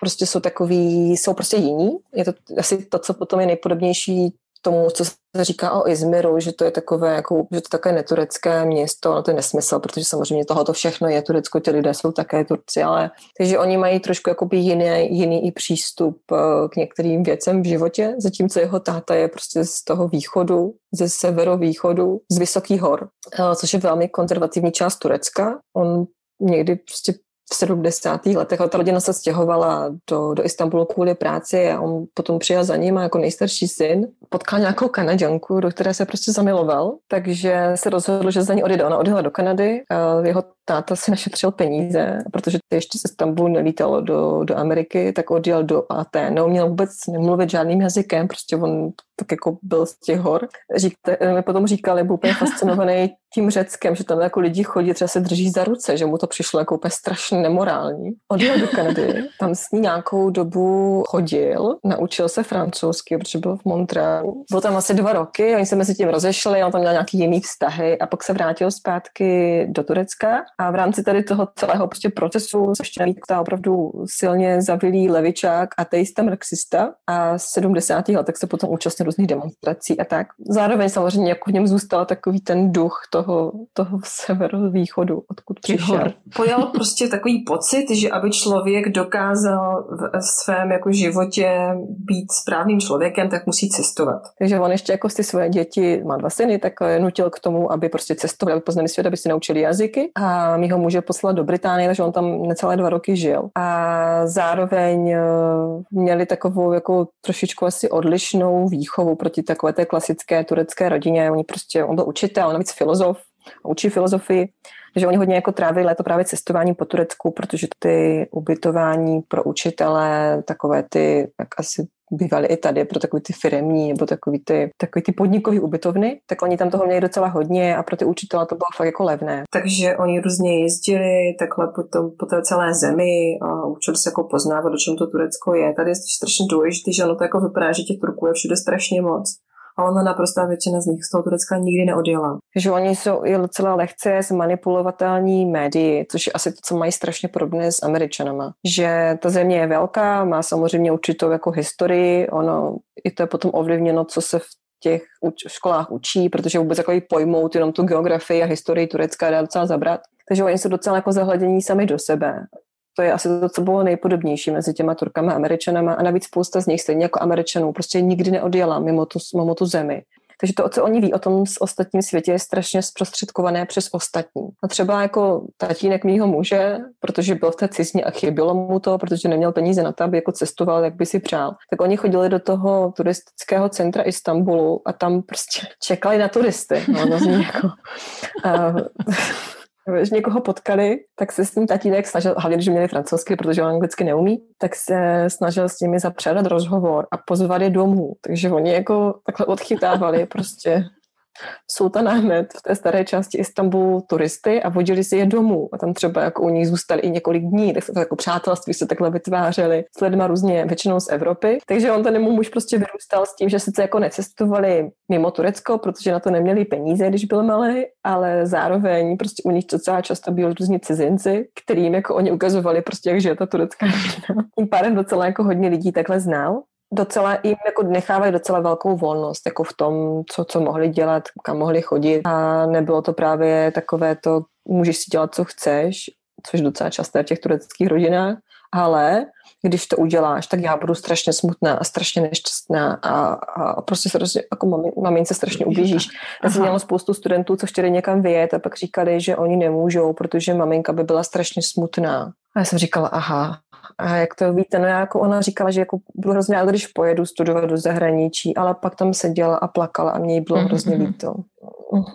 prostě jsou takový, jsou prostě jiní. Je to asi to, co potom je nejpodobnější tomu, co se říká o Izmiru, že to je takové, jako, že to také neturecké město, no to je nesmysl, protože samozřejmě tohoto všechno je Turecko, ti lidé jsou také Turci, ale takže oni mají trošku jakoby jiný, jiný i přístup eh, k některým věcem v životě, zatímco jeho táta je prostě z toho východu, ze severovýchodu, z vysokých hor, eh, což je velmi konzervativní část Turecka. On někdy prostě v 70. letech, ale ta rodina se stěhovala do, do Istanbulu kvůli práci a on potom přijel za ním a jako nejstarší syn potkal nějakou Kanaděnku, do které se prostě zamiloval, takže se rozhodl, že za ní odjede. Ona odjela do Kanady, a jeho táta si našetřil peníze, protože ještě se Istanbulu nelítalo do, do Ameriky, tak odjel do Aten. Neuměl vůbec nemluvit žádným jazykem, prostě on tak jako byl z těch hor. Říkte, mi potom říkali, byl úplně fascinovaný tím Řeckem, že tam jako lidi chodí, třeba se drží za ruce, že mu to přišlo jako úplně strašně nemorální. Odjel do Kanady, tam s ní nějakou dobu chodil, naučil se francouzsky, protože byl v Montrealu. Byl tam asi dva roky, oni se mezi tím rozešli, on tam měl nějaký jiný vztahy a pak se vrátil zpátky do Turecka a v rámci tady toho celého prostě procesu, ještě navíc ta opravdu silně zavilý levičák, ateista, marxista a 70. letech se potom účastnil různých demonstrací a tak. Zároveň samozřejmě jako v něm zůstal takový ten duch toho, toho severovýchodu, odkud přišel. Pojal prostě takový pocit, že aby člověk dokázal v svém jako životě být správným člověkem, tak musí cestovat. Takže on ještě jako ty svoje děti, má dva syny, tak nutil k tomu, aby prostě cestovali, aby poznali svět, aby si naučili jazyky a mi ho může poslat do Británie, takže on tam necelé dva roky žil. A zároveň eh, měli takovou jako trošičku asi odlišnou výchovu proti takové té klasické turecké rodině. Oni prostě, on byl učitel, navíc filozof, učí filozofii, takže oni hodně jako trávili léto právě cestování po Turecku, protože ty ubytování pro učitele, takové ty, jak asi bývaly i tady pro takový ty firemní nebo takový ty, takový ty podnikový ubytovny, tak oni tam toho měli docela hodně a pro ty učitele to bylo fakt jako levné. Takže oni různě jezdili takhle po, tom, po té celé zemi a učili se jako poznávat, do čem to Turecko je. Tady je strašně důležité, že ono to jako vypadá, že těch Turků je všude strašně moc a ona naprostá většina z nich z toho Turecka nikdy neodjela. Že oni jsou i docela lehce zmanipulovatelní médii, což je asi to, co mají strašně podobné s Američanama. Že ta země je velká, má samozřejmě určitou jako historii, ono i to je potom ovlivněno, co se v těch školách učí, protože vůbec jako pojmout jenom tu geografii a historii Turecka dá docela zabrat. Takže oni jsou docela jako zahledění sami do sebe to je asi to, co bylo nejpodobnější mezi těma Turkama a Američanama a navíc spousta z nich, stejně jako Američanů, prostě nikdy neodjela mimo tu, mimo tu zemi. Takže to, co oni ví o tom s ostatním světě, je strašně zprostředkované přes ostatní. A třeba jako tatínek mýho muže, protože byl v té cizně a chybilo mu to, protože neměl peníze na to, aby jako cestoval, jak by si přál, tak oni chodili do toho turistického centra Istanbulu a tam prostě <laughs> čekali na turisty. No, no jako, když někoho potkali, tak se s tím tatínek snažil, hlavně když měli francouzsky, protože on anglicky neumí, tak se snažil s nimi zapředat rozhovor a pozvat je domů. Takže oni jako takhle odchytávali prostě Sultan Ahmed v té staré části Istanbulu turisty a vodili si je domů. A tam třeba jako u nich zůstali i několik dní, tak se to jako přátelství se takhle vytvářeli s lidma různě, většinou z Evropy. Takže on ten muž prostě vyrůstal s tím, že sice jako necestovali mimo Turecko, protože na to neměli peníze, když byl malý, ale zároveň prostě u nich docela často byli různí cizinci, kterým jako oni ukazovali prostě, jak žije ta turecká rodina. <laughs> Tím pádem docela jako hodně lidí takhle znal docela jim jako nechávají docela velkou volnost jako v tom, co, co mohli dělat, kam mohli chodit a nebylo to právě takové to, můžeš si dělat, co chceš, což docela časté v těch tureckých rodinách, ale když to uděláš, tak já budu strašně smutná a strašně nešťastná a, a prostě se jako mami, mamince strašně ublížíš. Já jsem měla spoustu studentů, co chtěli někam vyjet a pak říkali, že oni nemůžou, protože maminka by byla strašně smutná. A já jsem říkala, aha, a jak to víte, no já jako ona říkala, že jako budu hrozně ráda, když pojedu studovat do zahraničí, ale pak tam seděla a plakala a mě jí bylo mm-hmm. hrozně líto.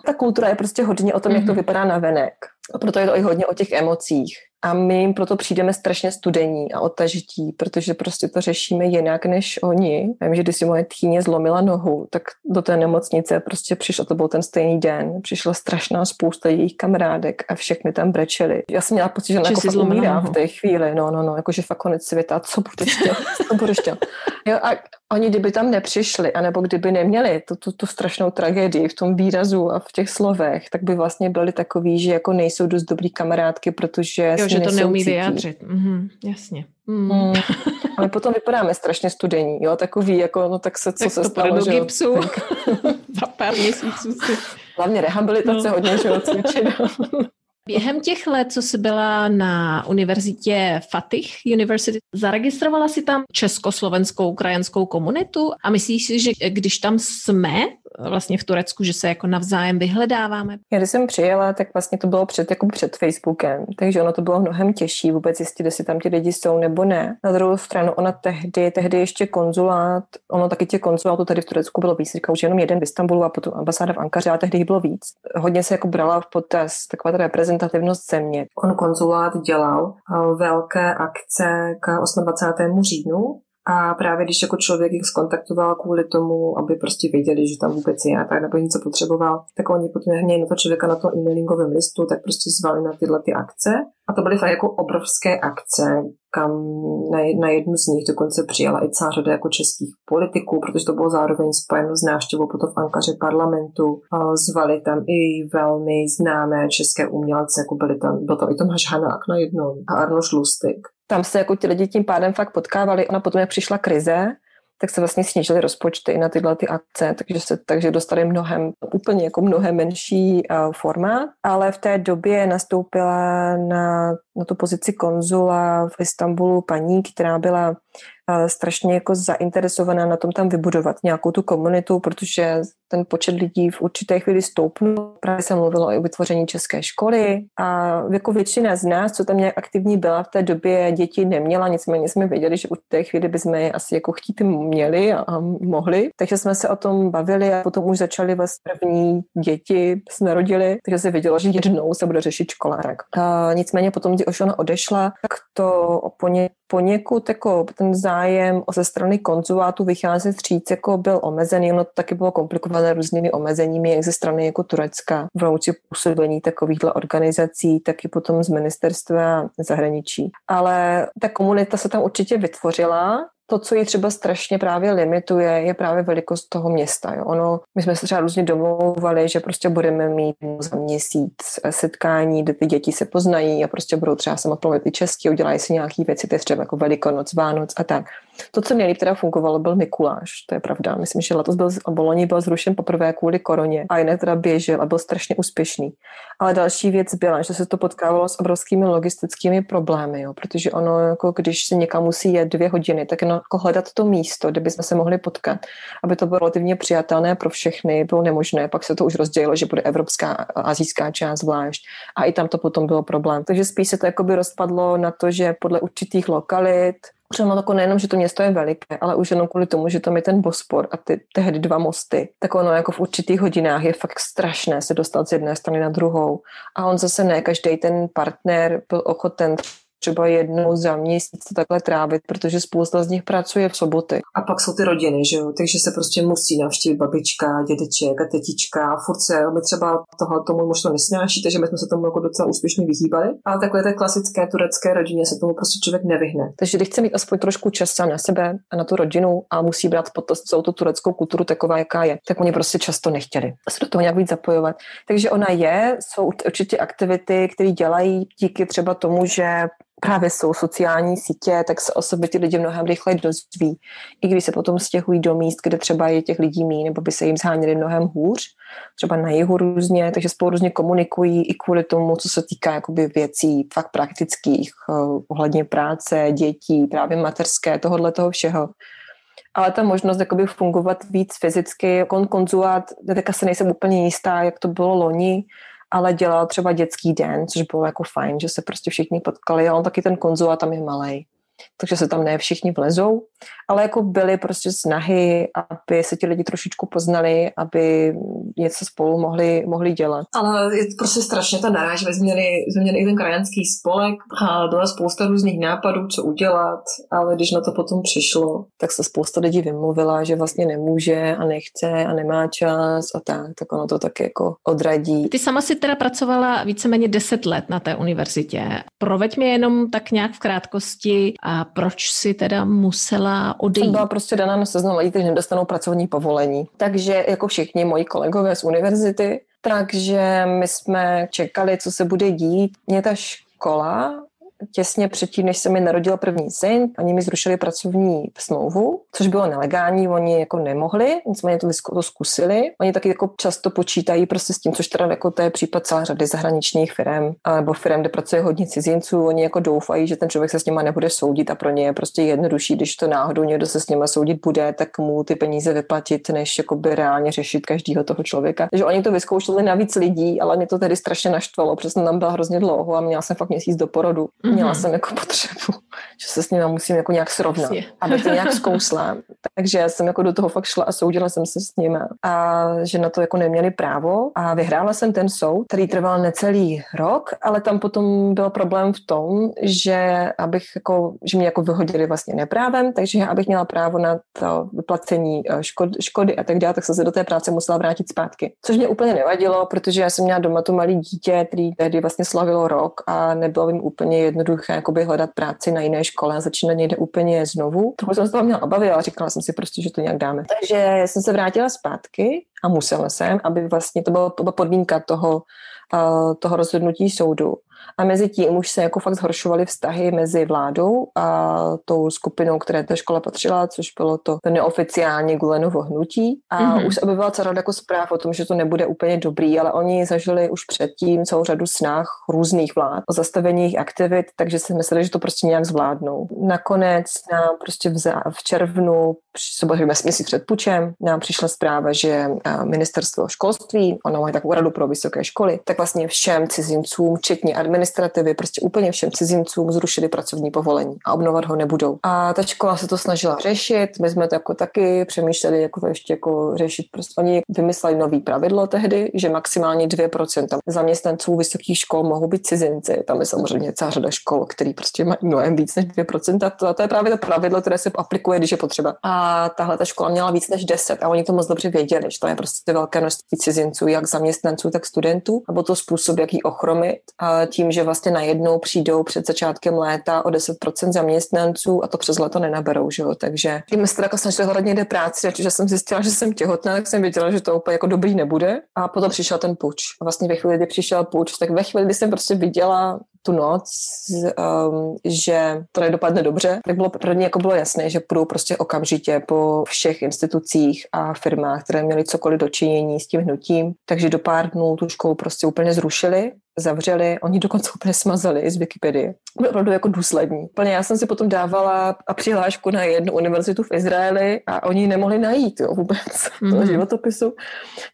Ta kultura je prostě hodně o tom, mm-hmm. jak to mhm. vypadá na venek. A proto je to i hodně o těch emocích. A my jim proto přijdeme strašně studení a otažití, protože prostě to řešíme jinak než oni. Vím, že když si moje tchýně zlomila nohu, tak do té nemocnice prostě přišlo, to byl ten stejný den, přišla strašná spousta jejich kamarádek a všechny tam brečeli. Já jsem měla pocit, že ona jako umírá v té chvíli, no, no, no, jakože fakt konec světa, co budeš dělat, co budeš dělat. Jo, a oni kdyby tam nepřišli, anebo kdyby neměli tu, tu, tu strašnou tragédii v tom výrazu a v těch slovech, tak by vlastně byli takový, že jako nejsou dost dobrý kamarádky, protože jo, že to neumí vyjádřit. Mhm, jasně. Mm. Mm. <laughs> Ale potom vypadáme strašně studení, jo, takový, jako, no tak se, co tak se to stalo, že gipsu. <laughs> Za pár měsíců si. Hlavně rehabilitace no. hodně, že jo. <laughs> Během těch let, co jsi byla na univerzitě Fatih University, zaregistrovala si tam československou krajanskou komunitu a myslíš si, že když tam jsme, vlastně v Turecku, že se jako navzájem vyhledáváme? Já když jsem přijela, tak vlastně to bylo před, jako před Facebookem, takže ono to bylo mnohem těžší vůbec zjistit, jestli tam ti lidi jsou nebo ne. Na druhou stranu, ona tehdy, tehdy ještě konzulát, ono taky těch konzulátů tady v Turecku bylo víc, říkal, že jenom jeden v Istanbulu a potom ambasáda v Ankaře, a tehdy jich bylo víc. Hodně se jako brala v potaz taková ta reprezentativnost země. On konzulát dělal eh, velké akce k 28. říjnu, a právě když jako člověk jich skontaktoval kvůli tomu, aby prostě věděli, že tam vůbec je a tak, nebo něco potřeboval, tak oni potom hnějí na to člověka na tom e-mailingovém listu, tak prostě zvali na tyhle ty akce. A to byly fakt jako obrovské akce, kam na, jednu z nich dokonce přijala i celá řada jako českých politiků, protože to bylo zároveň spojeno s návštěvou potom v Ankaře parlamentu. Zvali tam i velmi známé české umělce, jako byly tam, byl tam i Tomáš Hanák na jednom a Arno Šlustik tam se jako ti lidi tím pádem fakt potkávali. Ona potom, jak přišla krize, tak se vlastně snížily rozpočty na tyhle ty akce, takže, se, takže dostali mnohem, úplně jako mnohem menší uh, formát, ale v té době nastoupila na, na tu pozici konzula v Istanbulu paní, která byla strašně jako zainteresovaná na tom tam vybudovat nějakou tu komunitu, protože ten počet lidí v určité chvíli stoupnul. Právě se mluvilo i o vytvoření české školy a jako většina z nás, co tam nějak aktivní byla v té době, děti neměla, nicméně jsme věděli, že v té chvíli bychom je asi jako chtít měli a, a mohli. Takže jsme se o tom bavili a potom už začaly vlastně první děti se narodili, takže se vědělo, že jednou se bude řešit škola. A nicméně potom, když ona odešla, tak to poně, poněkud jako ten zájem ze strany konzulátu vycházet stříc jako byl omezený, ono to taky bylo komplikované různými omezeními, jak ze strany jako Turecka v rámci působení takovýchhle organizací, tak i potom z ministerstva zahraničí. Ale ta komunita se tam určitě vytvořila, to, co ji třeba strašně právě limituje, je právě velikost toho města. Jo. Ono, my jsme se třeba různě domlouvali, že prostě budeme mít za měsíc setkání, kde ty děti se poznají a prostě budou třeba sama mluvit i česky, udělají si nějaké věci, to je třeba jako Velikonoc, Vánoc a tak. To, co nejlíp teda fungovalo, byl Mikuláš, to je pravda. Myslím, že letos byl, Boloni byl zrušen poprvé kvůli koroně a jinak teda běžel a byl strašně úspěšný. Ale další věc byla, že se to potkávalo s obrovskými logistickými problémy, jo, protože ono, jako když se někam musí jet dvě hodiny, tak jako hledat to místo, kde bychom se mohli potkat, aby to bylo relativně přijatelné pro všechny, bylo nemožné. Pak se to už rozdělilo, že bude evropská a azijská část zvlášť a i tam to potom bylo problém. Takže spíš se to jakoby rozpadlo na to, že podle určitých lokalit už ono jako nejenom, že to město je veliké, ale už jenom kvůli tomu, že tam je ten Bospor a ty tehdy dva mosty, tak ono jako v určitých hodinách je fakt strašné se dostat z jedné strany na druhou. A on zase ne každý ten partner byl ochoten třeba jednou za měsíc to takhle trávit, protože spousta z nich pracuje v soboty. A pak jsou ty rodiny, že jo? takže se prostě musí navštívit babička, dědeček a tetička. Furt se, my třeba toho tomu možná nesnášíte, že my jsme se tomu jako docela úspěšně vyhýbali, ale takové té klasické turecké rodině se tomu prostě člověk nevyhne. Takže když chce mít aspoň trošku času na sebe a na tu rodinu a musí brát potaz celou tu tureckou kulturu taková, jaká je, tak oni prostě často nechtěli se do toho nějak víc zapojovat. Takže ona je, jsou určitě aktivity, které dělají díky třeba tomu, že právě jsou sociální sítě, tak se o sobě ty lidi mnohem rychleji dozví. I když se potom stěhují do míst, kde třeba je těch lidí mí, nebo by se jim zháněli mnohem hůř, třeba na jihu různě, takže spolu různě komunikují i kvůli tomu, co se týká jakoby věcí fakt praktických, uh, ohledně práce, dětí, právě materské, tohohle toho všeho. Ale ta možnost jakoby fungovat víc fyzicky, kon konzulát, teďka se nejsem úplně jistá, jak to bylo loni, ale dělal třeba dětský den, což bylo jako fajn, že se prostě všichni potkali a on taky ten konzul tam je malý takže se tam ne všichni vlezou, ale jako byly prostě snahy, aby se ti lidi trošičku poznali, aby něco spolu mohli, mohli dělat. Ale je to prostě strašně ta naráž. My jsme měli, jsme měli i ten krajanský spolek a byla spousta různých nápadů, co udělat, ale když na to potom přišlo, tak se spousta lidí vymluvila, že vlastně nemůže a nechce a nemá čas a tak, tak ono to tak jako odradí. Ty sama si teda pracovala víceméně 10 let na té univerzitě. Proveď mi jenom tak nějak v krátkosti, a proč si teda musela odejít? Jsem byla prostě daná na seznam lidí, kteří nedostanou pracovní povolení. Takže jako všichni moji kolegové z univerzity, takže my jsme čekali, co se bude dít. Mě ta škola těsně předtím, než se mi narodil první syn, oni mi zrušili pracovní smlouvu, což bylo nelegální, oni jako nemohli, nicméně to, to zkusili. Oni taky jako často počítají prostě s tím, což teda jako to je případ celé řady zahraničních firm, nebo firm, kde pracuje hodně cizinců, oni jako doufají, že ten člověk se s nima nebude soudit a pro ně je prostě jednodušší, když to náhodou někdo se s nima soudit bude, tak mu ty peníze vyplatit, než jakoby reálně řešit každého toho člověka. Takže oni to vyzkoušeli na víc lidí, ale mě to tedy strašně naštvalo, protože jsem tam byla hrozně dlouho a měla jsem fakt měsíc do porodu. Měla jsem jako potřebu, <laughs> že se s nimi musím jako nějak srovnat, <laughs> aby to nějak <laughs> zkousla. Takže já jsem jako do toho fakt šla a soudila jsem se s nimi a že na to jako neměli právo a vyhrála jsem ten soud, který trval necelý rok, ale tam potom byl problém v tom, že abych jako, že mě jako vyhodili vlastně neprávem, takže abych měla právo na to vyplacení eh, škod, škody a tak dále, tak jsem se do té práce musela vrátit zpátky. Což mě úplně nevadilo, protože já jsem měla doma to malé dítě, který tehdy vlastně slavilo rok a nebylo jim úplně jednoduché jakoby hledat práci na jiné škole a začínat někde úplně znovu. Trochu jsem z toho měla obavy, ale říkala jsem si prostě, že to nějak dáme. Takže jsem se vrátila zpátky a musela jsem, aby vlastně to byla, podmínka toho, uh, toho rozhodnutí soudu, a mezi tím už se jako fakt zhoršovaly vztahy mezi vládou a tou skupinou, které ta škola patřila, což bylo to, to neoficiálně Gulenovo hnutí. A mm-hmm. už objevila celá jako zpráv o tom, že to nebude úplně dobrý, ale oni zažili už předtím celou řadu snah různých vlád o zastavení jejich aktivit, takže si mysleli, že to prostě nějak zvládnou. Nakonec nám prostě v, v červnu, sobotě měsíc před pučem, nám přišla zpráva, že ministerstvo školství, ono má takovou radu pro vysoké školy, tak vlastně všem cizincům, včetně administrativy, prostě úplně všem cizincům zrušili pracovní povolení a obnovat ho nebudou. A ta škola se to snažila řešit, my jsme to jako taky přemýšleli, jako to ještě jako řešit. Prostě oni vymysleli nový pravidlo tehdy, že maximálně 2% zaměstnanců vysokých škol mohou být cizinci. Tam je samozřejmě celá řada škol, který prostě mají mnohem víc než 2%. A to je právě to pravidlo, které se aplikuje, když je potřeba. A tahle ta škola měla víc než 10 a oni to moc dobře věděli, že to je prostě velké množství cizinců, jak zaměstnanců, tak studentů. Byl to způsob, jak ji ochromit. A tím, že vlastně najednou přijdou před začátkem léta o 10% zaměstnanců a to přes leto nenaberou, že jo? Takže tím se jako snažili hledat někde práci, že jsem zjistila, že jsem těhotná, tak jsem věděla, že to úplně jako dobrý nebude. A potom přišel ten puč. A vlastně ve chvíli, kdy přišel puč, tak ve chvíli, kdy jsem prostě viděla tu noc, um, že to nedopadne dobře, tak bylo pro ně jako bylo jasné, že půjdou prostě okamžitě po všech institucích a firmách, které měly cokoliv dočinění s tím hnutím. Takže do pár dnů tu školu prostě úplně zrušili zavřeli, oni dokonce úplně smazali z Wikipedie. Byl opravdu jako důslední. Plně já jsem si potom dávala a přihlášku na jednu univerzitu v Izraeli a oni ji nemohli najít jo, vůbec mm-hmm. <laughs> toho životopisu.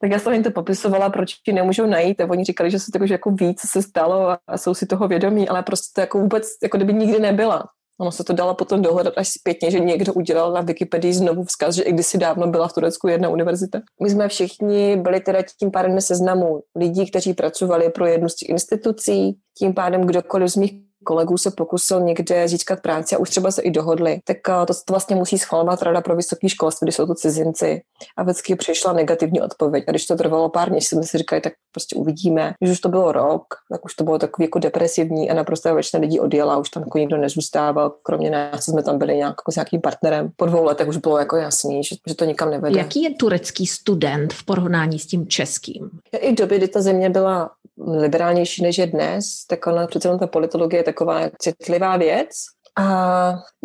Tak já jsem jim to popisovala, proč ti nemůžou najít a oni říkali, že se to jako ví, co se stalo a jsou si toho vědomí, ale prostě to jako vůbec, jako kdyby nikdy nebyla. Ono se to dalo potom dohledat až zpětně, že někdo udělal na Wikipedii znovu vzkaz, že i kdysi dávno byla v Turecku jedna univerzita. My jsme všichni byli teda tím pádem seznamu lidí, kteří pracovali pro jednu z těch institucí, tím pádem kdokoliv z mých kolegů se pokusil někde získat práci a už třeba se i dohodli, tak eh, to, to vlastně musí schvalovat Rada pro vysoké školství, když jsou to cizinci. A vždycky přišla negativní odpověď. A když to trvalo pár měsíců, jsme si říkali, tak prostě uvidíme. Když už to bylo rok, tak už to bylo takový jako depresivní a naprosto většina lidí odjela, už tam jako nikdo nezůstával, kromě nás, jsme tam byli nějak jako s nějakým partnerem. Po dvou letech už bylo jako jasný, že, že to nikam nevede. Jaký je turecký student v porovnání s tím českým? I v době, kdy ta země byla liberálnější než je dnes, tak ona přece ta politologie je taková citlivá věc a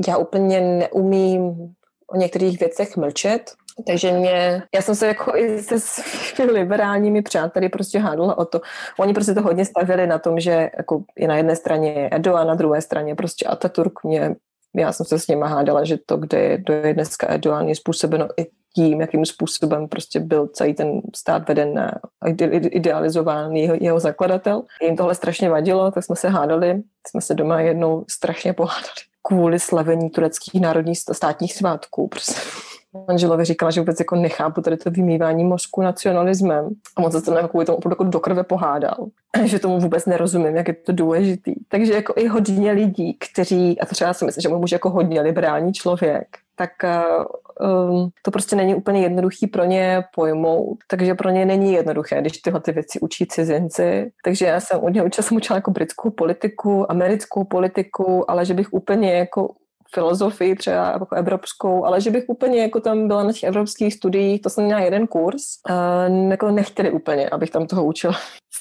já úplně neumím o některých věcech mlčet, takže mě, já jsem se jako i se svými <laughs> liberálními přáteli prostě hádala o to. Oni prostě to hodně stavili na tom, že jako je na jedné straně Edo a na druhé straně prostě Ataturk. Mě, já jsem se s nimi hádala, že to, kde je, do je dneska Erdogan, je způsobeno i tím, jakým způsobem prostě byl celý ten stát veden a idealizován jeho, jeho zakladatel. Jim tohle strašně vadilo, tak jsme se hádali, jsme se doma jednou strašně pohádali kvůli slavení tureckých národních státních svátků. Prostě manželovi říkala, že vůbec jako nechápu tady to vymývání mozku nacionalismem. A moc se to kvůli tomu opravdu jako do krve pohádal. že tomu vůbec nerozumím, jak je to důležitý. Takže jako i hodně lidí, kteří, a to třeba si myslím, že může jako hodně liberální člověk, tak um, to prostě není úplně jednoduchý pro ně pojmout, takže pro ně není jednoduché, když tyhle ty věci učí cizinci. Takže já jsem u něho jsem učila jako britskou politiku, americkou politiku, ale že bych úplně jako filozofii třeba jako evropskou, ale že bych úplně jako tam byla na těch evropských studiích, to jsem měla jeden kurz, uh, jako nechtěli úplně, abych tam toho učila.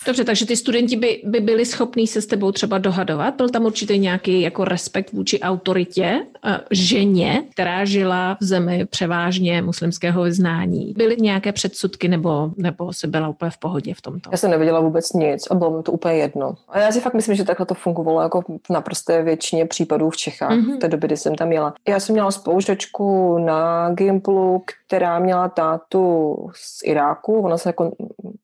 Dobře, takže ty studenti by, by byli schopní se s tebou třeba dohadovat? Byl tam určitě nějaký jako respekt vůči autoritě, uh, ženě, která žila v zemi převážně muslimského vyznání. Byly nějaké předsudky nebo, nebo se byla úplně v pohodě v tomto? Já jsem neviděla vůbec nic a bylo mi to úplně jedno. A já si fakt myslím, že takhle to fungovalo jako v naprosté většině případů v Čechách mm-hmm. v té době, kdy jsem tam jela. Já jsem měla spolužačku na Gimplu, která měla tátu z Iráku. Ona se jako,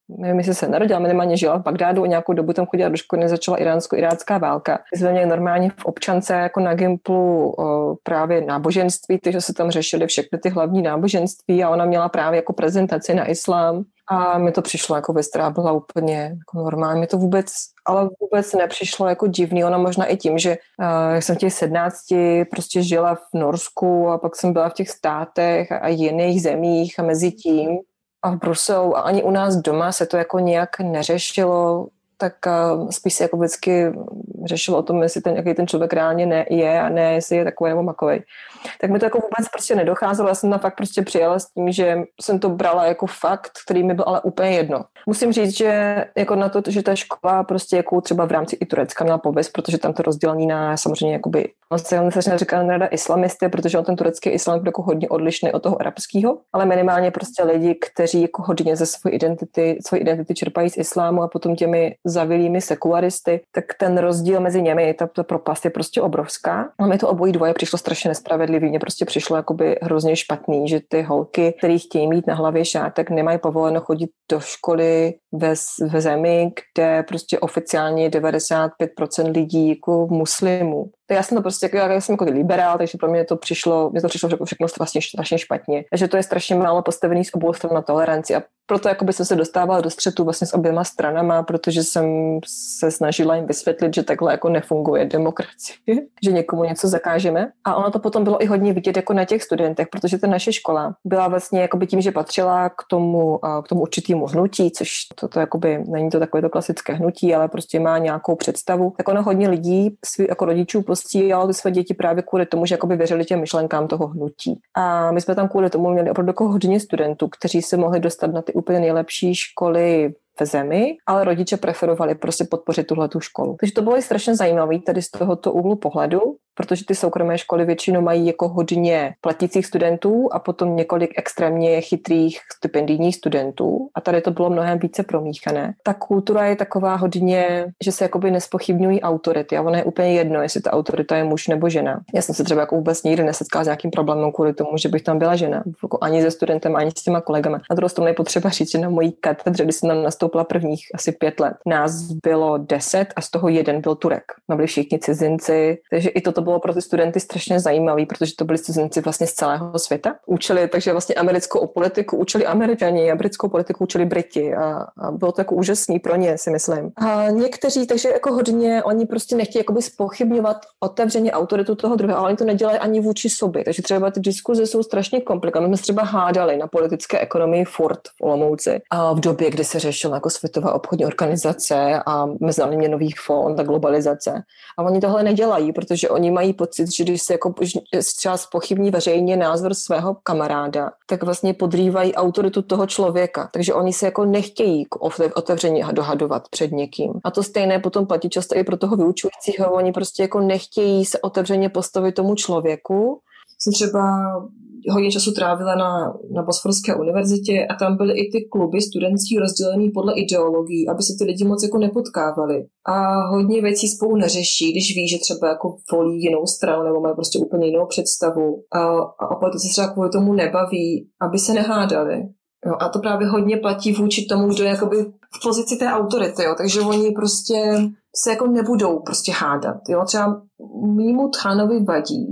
nevím, jestli se narodila, minimálně žila v Bagdádu a nějakou dobu tam chodila do školy, začala iránsko-irácká válka. Jsme měli normálně v občance jako na Gimplu právě náboženství, takže se tam řešily všechny ty hlavní náboženství a ona měla právě jako prezentaci na islám a mi to přišlo jako věc, která byla úplně jako normální. Mi to vůbec, ale vůbec nepřišlo jako divný. Ona možná i tím, že uh, jsem v těch sednácti prostě žila v Norsku a pak jsem byla v těch státech a, jiných zemích a mezi tím a v Bruselu a ani u nás doma se to jako nějak neřešilo tak uh, spíš se jako vždycky řešilo o tom, jestli ten, jaký ten člověk reálně ne, je a ne, jestli je takový nebo makový. Tak mi to jako vůbec prostě nedocházelo. Já jsem tam fakt prostě přijela s tím, že jsem to brala jako fakt, který mi byl ale úplně jedno. Musím říct, že jako na to, že ta škola prostě jako třeba v rámci i Turecka měla pověst, protože tam to rozdělení na samozřejmě jakoby On se se říká rada islamisty, protože on ten turecký islam je jako hodně odlišný od toho arabského, ale minimálně prostě lidi, kteří jako hodně ze své identity, své identity čerpají z islámu a potom těmi zavilými sekularisty, tak ten rozdíl mezi nimi, ta, ta propast je prostě obrovská. A mi to obojí dvoje přišlo strašně nespravedlivý. Mně prostě přišlo jakoby hrozně špatný, že ty holky, které chtějí mít na hlavě šátek, nemají povoleno chodit do školy ve, ve zemi, kde prostě oficiálně 95% lidí jako muslimů já jsem to prostě, jako, já jsem jako liberál, takže pro mě to přišlo, mě to přišlo všechno vlastně strašně špatně. Takže to je strašně málo postavený z obou stran na toleranci a proto jakoby jsem se dostávala do střetu vlastně s oběma stranama, protože jsem se snažila jim vysvětlit, že takhle jako nefunguje demokracie, <laughs> že někomu něco zakážeme. A ono to potom bylo i hodně vidět jako na těch studentech, protože ta naše škola byla vlastně jakoby tím, že patřila k tomu, k tomu určitému hnutí, což to, to jakoby není to takové to klasické hnutí, ale prostě má nějakou představu. Tak ono hodně lidí, svý, jako rodičů, postílalo ty své děti právě kvůli tomu, že jakoby věřili těm myšlenkám toho hnutí. A my jsme tam kvůli tomu měli opravdu jako hodně studentů, kteří se mohli dostat na ty úplně nejlepší školy v zemi, ale rodiče preferovali prostě podpořit tuhle tu školu. Takže to bylo i strašně zajímavé tady z tohoto úhlu pohledu, protože ty soukromé školy většinou mají jako hodně platících studentů a potom několik extrémně chytrých stipendijních studentů a tady to bylo mnohem více promíchané. Ta kultura je taková hodně, že se jakoby nespochybňují autority a ono je úplně jedno, jestli ta autorita je muž nebo žena. Já jsem se třeba jako vůbec nikdy nesetkala s nějakým problémem kvůli tomu, že bych tam byla žena, jako ani se studentem, ani s těma kolegama. Druhou stranu je potřeba říct, že na mojí katedře, když jsem tam nastoupila prvních asi pět let, nás bylo deset a z toho jeden byl Turek. Byli všichni cizinci, takže i toto bylo pro ty studenty strašně zajímavé, protože to byli cizinci vlastně z celého světa. Učili takže vlastně americkou politiku, učili američani a britskou politiku učili Briti a, a bylo to jako úžasný pro ně, si myslím. A někteří, takže jako hodně, oni prostě nechtějí jakoby spochybňovat otevřeně autoritu toho druhého, ale oni to nedělají ani vůči sobě. Takže třeba ty diskuze jsou strašně komplikované. My jsme třeba hádali na politické ekonomii Ford v Olomouci a v době, kdy se řešila jako Světová obchodní organizace a Mezinárodní měnový fond a globalizace. A oni tohle nedělají, protože oni mají pocit, že když se jako třeba spochybní veřejně názor svého kamaráda, tak vlastně podrývají autoritu toho člověka. Takže oni se jako nechtějí otevřeně dohadovat před někým. A to stejné potom platí často i pro toho vyučujícího. Oni prostě jako nechtějí se otevřeně postavit tomu člověku. Jsem třeba hodně času trávila na, na Bosforské univerzitě a tam byly i ty kluby studentský rozdělený podle ideologií, aby se ty lidi moc jako nepotkávali. A hodně věcí spolu neřeší, když ví, že třeba jako volí jinou stranu nebo mají prostě úplně jinou představu a, a opět se třeba kvůli tomu nebaví, aby se nehádali. Jo, a to právě hodně platí vůči tomu, kdo je jakoby v pozici té autority, jo, takže oni prostě se jako nebudou prostě hádat. Jo. Třeba mýmu tchánovi vadí,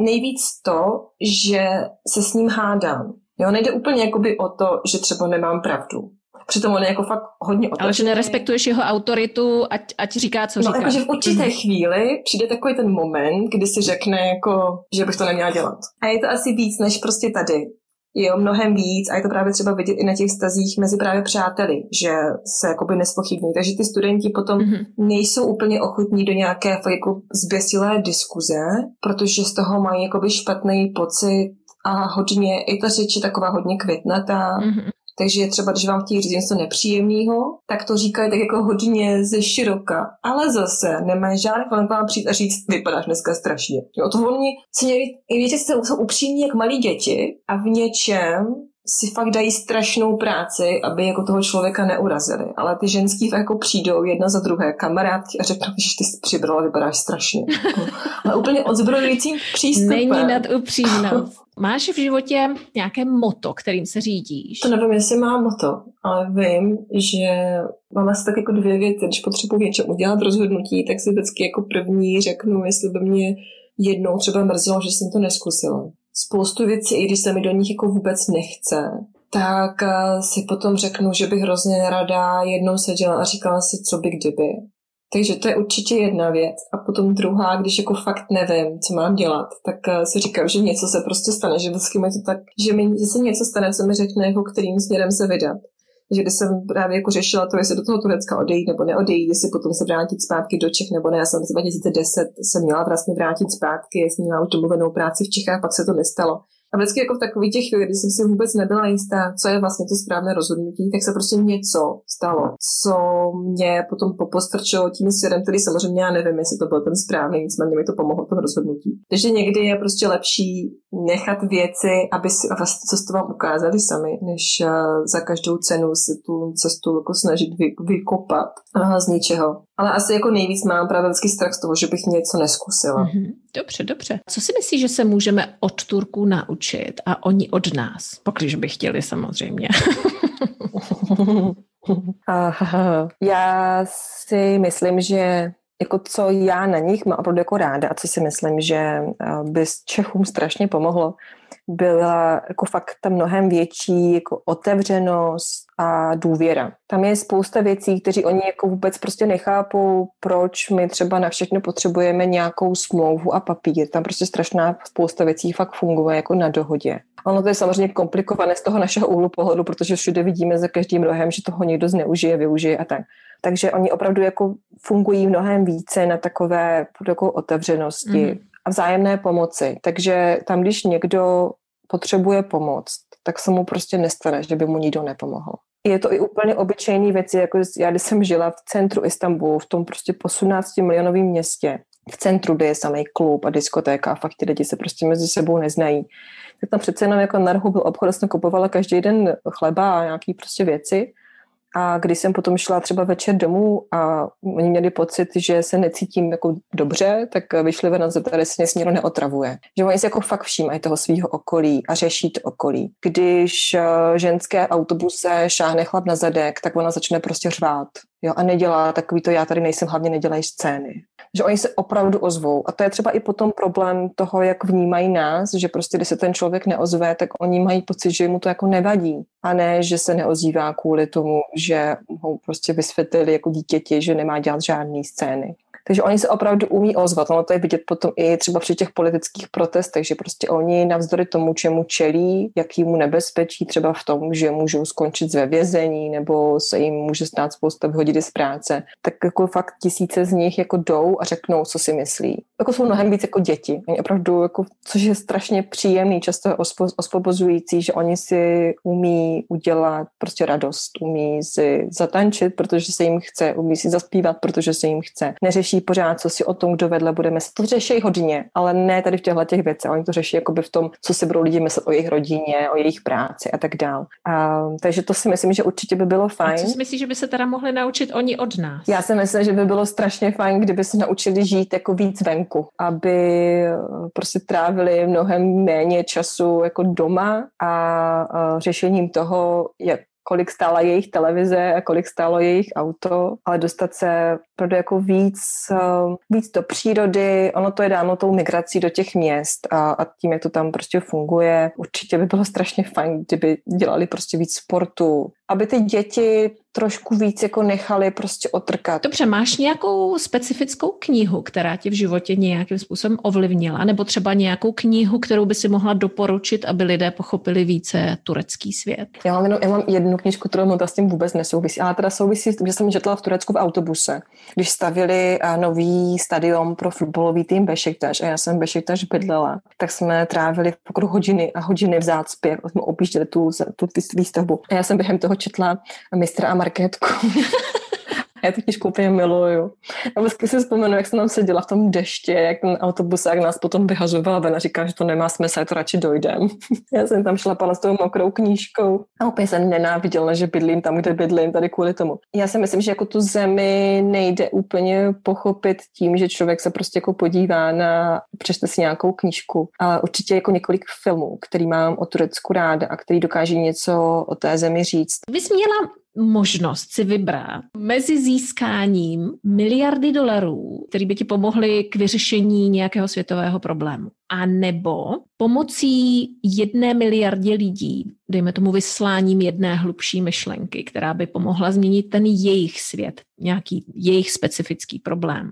nejvíc to, že se s ním hádám. Jo, nejde úplně jakoby o to, že třeba nemám pravdu. Přitom on je jako fakt hodně otevřený. Ale že nerespektuješ jeho autoritu, ať, ať říká, co no, říká. Jakože v určité mm. chvíli přijde takový ten moment, kdy si řekne, jako, že bych to neměla dělat. A je to asi víc než prostě tady jo, mnohem víc a je to právě třeba vidět i na těch stazích mezi právě přáteli, že se jakoby nespochybňují. Takže ty studenti potom mm-hmm. nejsou úplně ochotní do nějaké jako zběsilé diskuze, protože z toho mají jakoby špatný pocit a hodně, i ta řeč je taková hodně květnatá, mm-hmm. Takže třeba, když vám chtějí říct něco nepříjemného, tak to říkají tak jako hodně ze široka. Ale zase nemají žádný problém vám přijít a říct, vypadáš dneska strašně. Jo, to oni se víte, jsou upřímní jak malí děti a v něčem si fakt dají strašnou práci, aby jako toho člověka neurazili. Ale ty ženský jako přijdou jedna za druhé kamarádky a řeknou, že ty jsi přibrala, vypadáš strašně. Jako, ale úplně odzbrojujícím přístupem. Není nad upřímnost. <laughs> Máš v životě nějaké moto, kterým se řídíš? To nevím, jestli mám moto, ale vím, že mám asi tak jako dvě věci. Když potřebuji něčem udělat rozhodnutí, tak si vždycky jako první řeknu, jestli by mě jednou třeba mrzelo, že jsem to neskusila. Spoustu věcí, i když se mi do nich jako vůbec nechce, tak eh, si potom řeknu, že bych hrozně nerada jednou seděla a říkala si, co by kdyby. Takže to je určitě jedna věc. A potom druhá, když jako fakt nevím, co mám dělat, tak eh, si říkám, že něco se prostě stane, že vždycky mi to tak, že, mi, že se něco stane, co mi řekne, jako kterým směrem se vydat. Že když jsem právě jako řešila to, jestli do toho Turecka odejít nebo neodejít, jestli potom se vrátit zpátky do Čech nebo ne. Já jsem v 2010 se měla vlastně vrátit zpátky, jsem měla už domluvenou práci v Čechách, pak se to nestalo. A vždycky jako v takových těch chvíli, kdy jsem si vůbec nebyla jistá, co je vlastně to správné rozhodnutí, tak se prostě něco stalo, co mě potom popostrčilo tím svěrem, který samozřejmě já nevím, jestli to byl ten správný, nicméně mi to pomohlo v tom rozhodnutí. Takže někdy je prostě lepší nechat věci, aby si vlastně cestu vám ukázali sami, než eh, za každou cenu si tu cestu jako snažit vy, vykopat z ničeho. Ale asi jako nejvíc mám právě vždycky strach z toho, že bych něco neskusila. Mm-hmm. Dobře, dobře. Co si myslíš, že se můžeme od Turků naučit a oni od nás? Pokliž by chtěli samozřejmě. <laughs> já si myslím, že jako co já na nich mám opravdu jako ráda a co si myslím, že eh, by s Čechům strašně pomohlo, byla jako fakt ta mnohem větší jako otevřenost a důvěra. Tam je spousta věcí, kteří oni jako vůbec prostě nechápou, proč my třeba na všechno potřebujeme nějakou smlouvu a papír. Tam prostě strašná spousta věcí fakt funguje jako na dohodě. Ono to je samozřejmě komplikované z toho našeho úhlu pohledu, protože všude vidíme za každým rohem, že toho někdo zneužije, využije a tak. Takže oni opravdu jako fungují mnohem více na takové jako otevřenosti mm. a vzájemné pomoci. Takže tam, když někdo potřebuje pomoc, tak se mu prostě nestane, že by mu nikdo nepomohl. Je to i úplně obyčejný věci, jako já když jsem žila v centru Istanbulu, v tom prostě 18 milionovém městě, v centru, kde je samý klub a diskotéka a fakt ti lidi se prostě mezi sebou neznají, tak tam přece jenom jako na rohu byl obchod, jsem kupovala každý den chleba a nějaký prostě věci a když jsem potom šla třeba večer domů a oni měli pocit, že se necítím jako dobře, tak vyšli ven a zeptali se, někdo neotravuje. Že oni se jako fakt všímají toho svého okolí a řeší to okolí. Když eh, ženské autobuse šáhne chlap na zadek, tak ona začne prostě řvát. Jo, a nedělá takový to, já tady nejsem, hlavně nedělají scény. Že oni se opravdu ozvou. A to je třeba i potom problém toho, jak vnímají nás, že prostě, když se ten člověk neozve, tak oni mají pocit, že mu to jako nevadí. A ne, že se neozývá kvůli tomu, že ho prostě vysvětlili jako dítěti, že nemá dělat žádné scény. Takže oni se opravdu umí ozvat. Ono to je vidět potom i třeba při těch politických protestech, že prostě oni navzdory tomu, čemu čelí, jakýmu nebezpečí, třeba v tom, že můžou skončit ve vězení nebo se jim může stát spousta hodiny z práce, tak jako fakt tisíce z nich jako jdou a řeknou, co si myslí. Jako jsou mnohem víc jako děti. Oni opravdu, jako, což je strašně příjemný, často ospo, ospobozující, že oni si umí udělat prostě radost, umí si zatančit, protože se jim chce, umí si zaspívat, protože se jim chce. Neřeší pořád, co si o tom, kdo vedle bude myslet. To řeší hodně, ale ne tady v těchto těch věcech. Oni to řeší jakoby v tom, co si budou lidi myslet o jejich rodině, o jejich práci a tak dál. A, takže to si myslím, že určitě by bylo fajn. A co si myslíš, že by se teda mohli naučit oni od nás? Já si myslím, že by bylo strašně fajn, kdyby se naučili žít jako víc venku, aby eh, prostě trávili mnohem méně času jako doma a, a řešením toho, jak kolik stála jejich televize a kolik stálo jejich auto, ale dostat se opravdu jako víc, eh, víc do přírody. Ono to je dáno tou migrací do těch měst a, a tím, jak to tam prostě funguje. Určitě by bylo strašně fajn, kdyby dělali prostě víc sportu, aby ty děti trošku víc jako nechali prostě otrkat. Dobře, máš nějakou specifickou knihu, která tě v životě nějakým způsobem ovlivnila, nebo třeba nějakou knihu, kterou by si mohla doporučit, aby lidé pochopili více turecký svět? Já mám, jenom, já mám jednu knižku, kterou s tím vůbec nesouvisí, ale teda souvisí že jsem četla v Turecku v autobuse, když stavili nový stadion pro fotbalový tým Bešiktaš a já jsem Bešiktaš bydlela, tak jsme trávili v hodiny a hodiny v zácpě, jsme objížděli tu, tu výstavbu. A já jsem během toho četla mistra a <laughs> marketku. Já tu knižku úplně miluju. A vždycky si vzpomenu, jak jsem tam seděla v tom deště, jak ten autobus, jak nás potom vyhazoval ven a říká, že to nemá smysl, to radši dojdem. <laughs> Já jsem tam šlapala s tou mokrou knížkou a úplně jsem nenáviděla, že bydlím tam, kde bydlím, tady kvůli tomu. Já si myslím, že jako tu zemi nejde úplně pochopit tím, že člověk se prostě jako podívá na, přečte si nějakou knížku, ale určitě jako několik filmů, který mám o Turecku ráda a který dokáží něco o té zemi říct. Vy jsi měla možnost si vybrat mezi získáním miliardy dolarů, které by ti pomohly k vyřešení nějakého světového problému, a nebo pomocí jedné miliardě lidí, dejme tomu vysláním jedné hlubší myšlenky, která by pomohla změnit ten jejich svět, nějaký jejich specifický problém.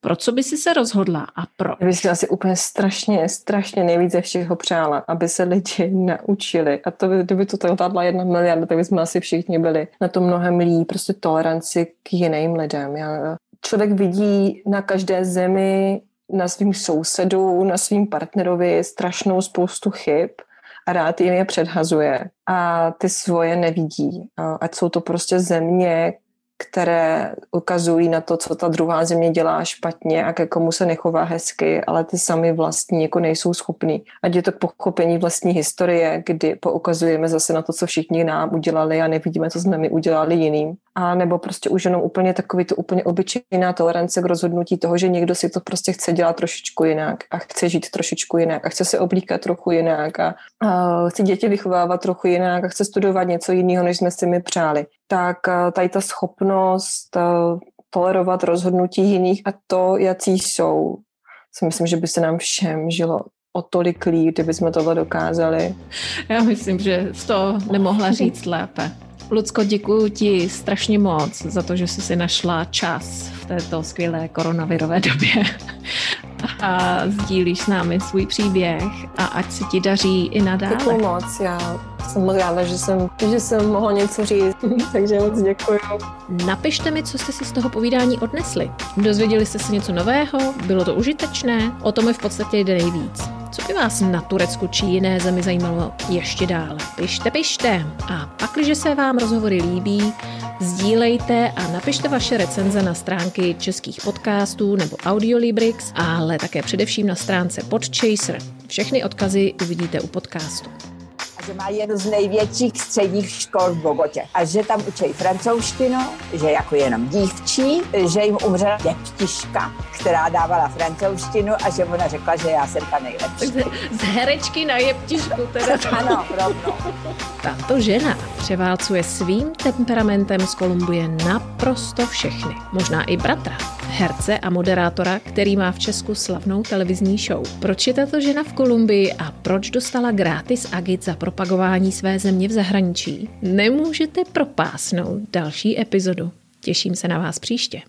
Pro co by si se rozhodla a pro? Já bych si asi úplně strašně, strašně nejvíc ze všeho přála, aby se lidi naučili. A to by, kdyby to tady jedna miliarda, tak bychom asi všichni byli na to mnohem líp, prostě toleranci k jiným lidem. Já, člověk vidí na každé zemi na svým sousedu, na svým partnerovi strašnou spoustu chyb a rád jim je předhazuje a ty svoje nevidí. Ať jsou to prostě země, které ukazují na to, co ta druhá země dělá špatně a ke komu se nechová hezky, ale ty sami vlastní jako nejsou schopní. Ať je to pochopení vlastní historie, kdy poukazujeme zase na to, co všichni nám udělali a nevidíme, co jsme my udělali jiným. A nebo prostě už jenom úplně takový to úplně obyčejná tolerance k rozhodnutí toho, že někdo si to prostě chce dělat trošičku jinak a chce žít trošičku jinak a chce se oblíkat trochu jinak a, a chce děti vychovávat trochu jinak a chce studovat něco jiného, než jsme si my přáli. Tak tady ta schopnost tolerovat rozhodnutí jiných a to, jaký jsou, si myslím, že by se nám všem žilo o tolik líp, kdyby jsme tohle dokázali. Já myslím, že to nemohla říct lépe. Lucko, děkuji ti strašně moc za to, že jsi si našla čas v této skvělé koronavirové <laughs> době a sdílíš s námi svůj příběh a ať se ti daří i nadále. Děkuji moc, já jsem moc ráda, že jsem, že jsem mohla něco říct, <laughs> takže moc děkuji. Napište mi, co jste si z toho povídání odnesli. Dozvěděli jste se něco nového? Bylo to užitečné? O tom mi v podstatě jde nejvíc. Co by vás na Turecku či jiné zemi zajímalo ještě dále? Pište, pište. A pak, když se vám rozhovory líbí, sdílejte a napište vaše recenze na stránky českých podcastů nebo Audiolibrix, ale také především na stránce Podchaser. Všechny odkazy uvidíte u podcastu že má jednu z největších středních škol v Bogotě a že tam učí francouzštinu, že jako jenom dívčí, že jim umřela děvčiška, která dávala francouzštinu a že ona řekla, že já jsem ta nejlepší. Z herečky na jeptišku teda. <laughs> ano, rovno. Tato žena převálcuje svým temperamentem z Kolumbie naprosto všechny. Možná i bratra, herce a moderátora, který má v Česku slavnou televizní show. Proč je tato žena v Kolumbii a proč dostala gratis agit za propagování své země v zahraničí? Nemůžete propásnout další epizodu. Těším se na vás příště.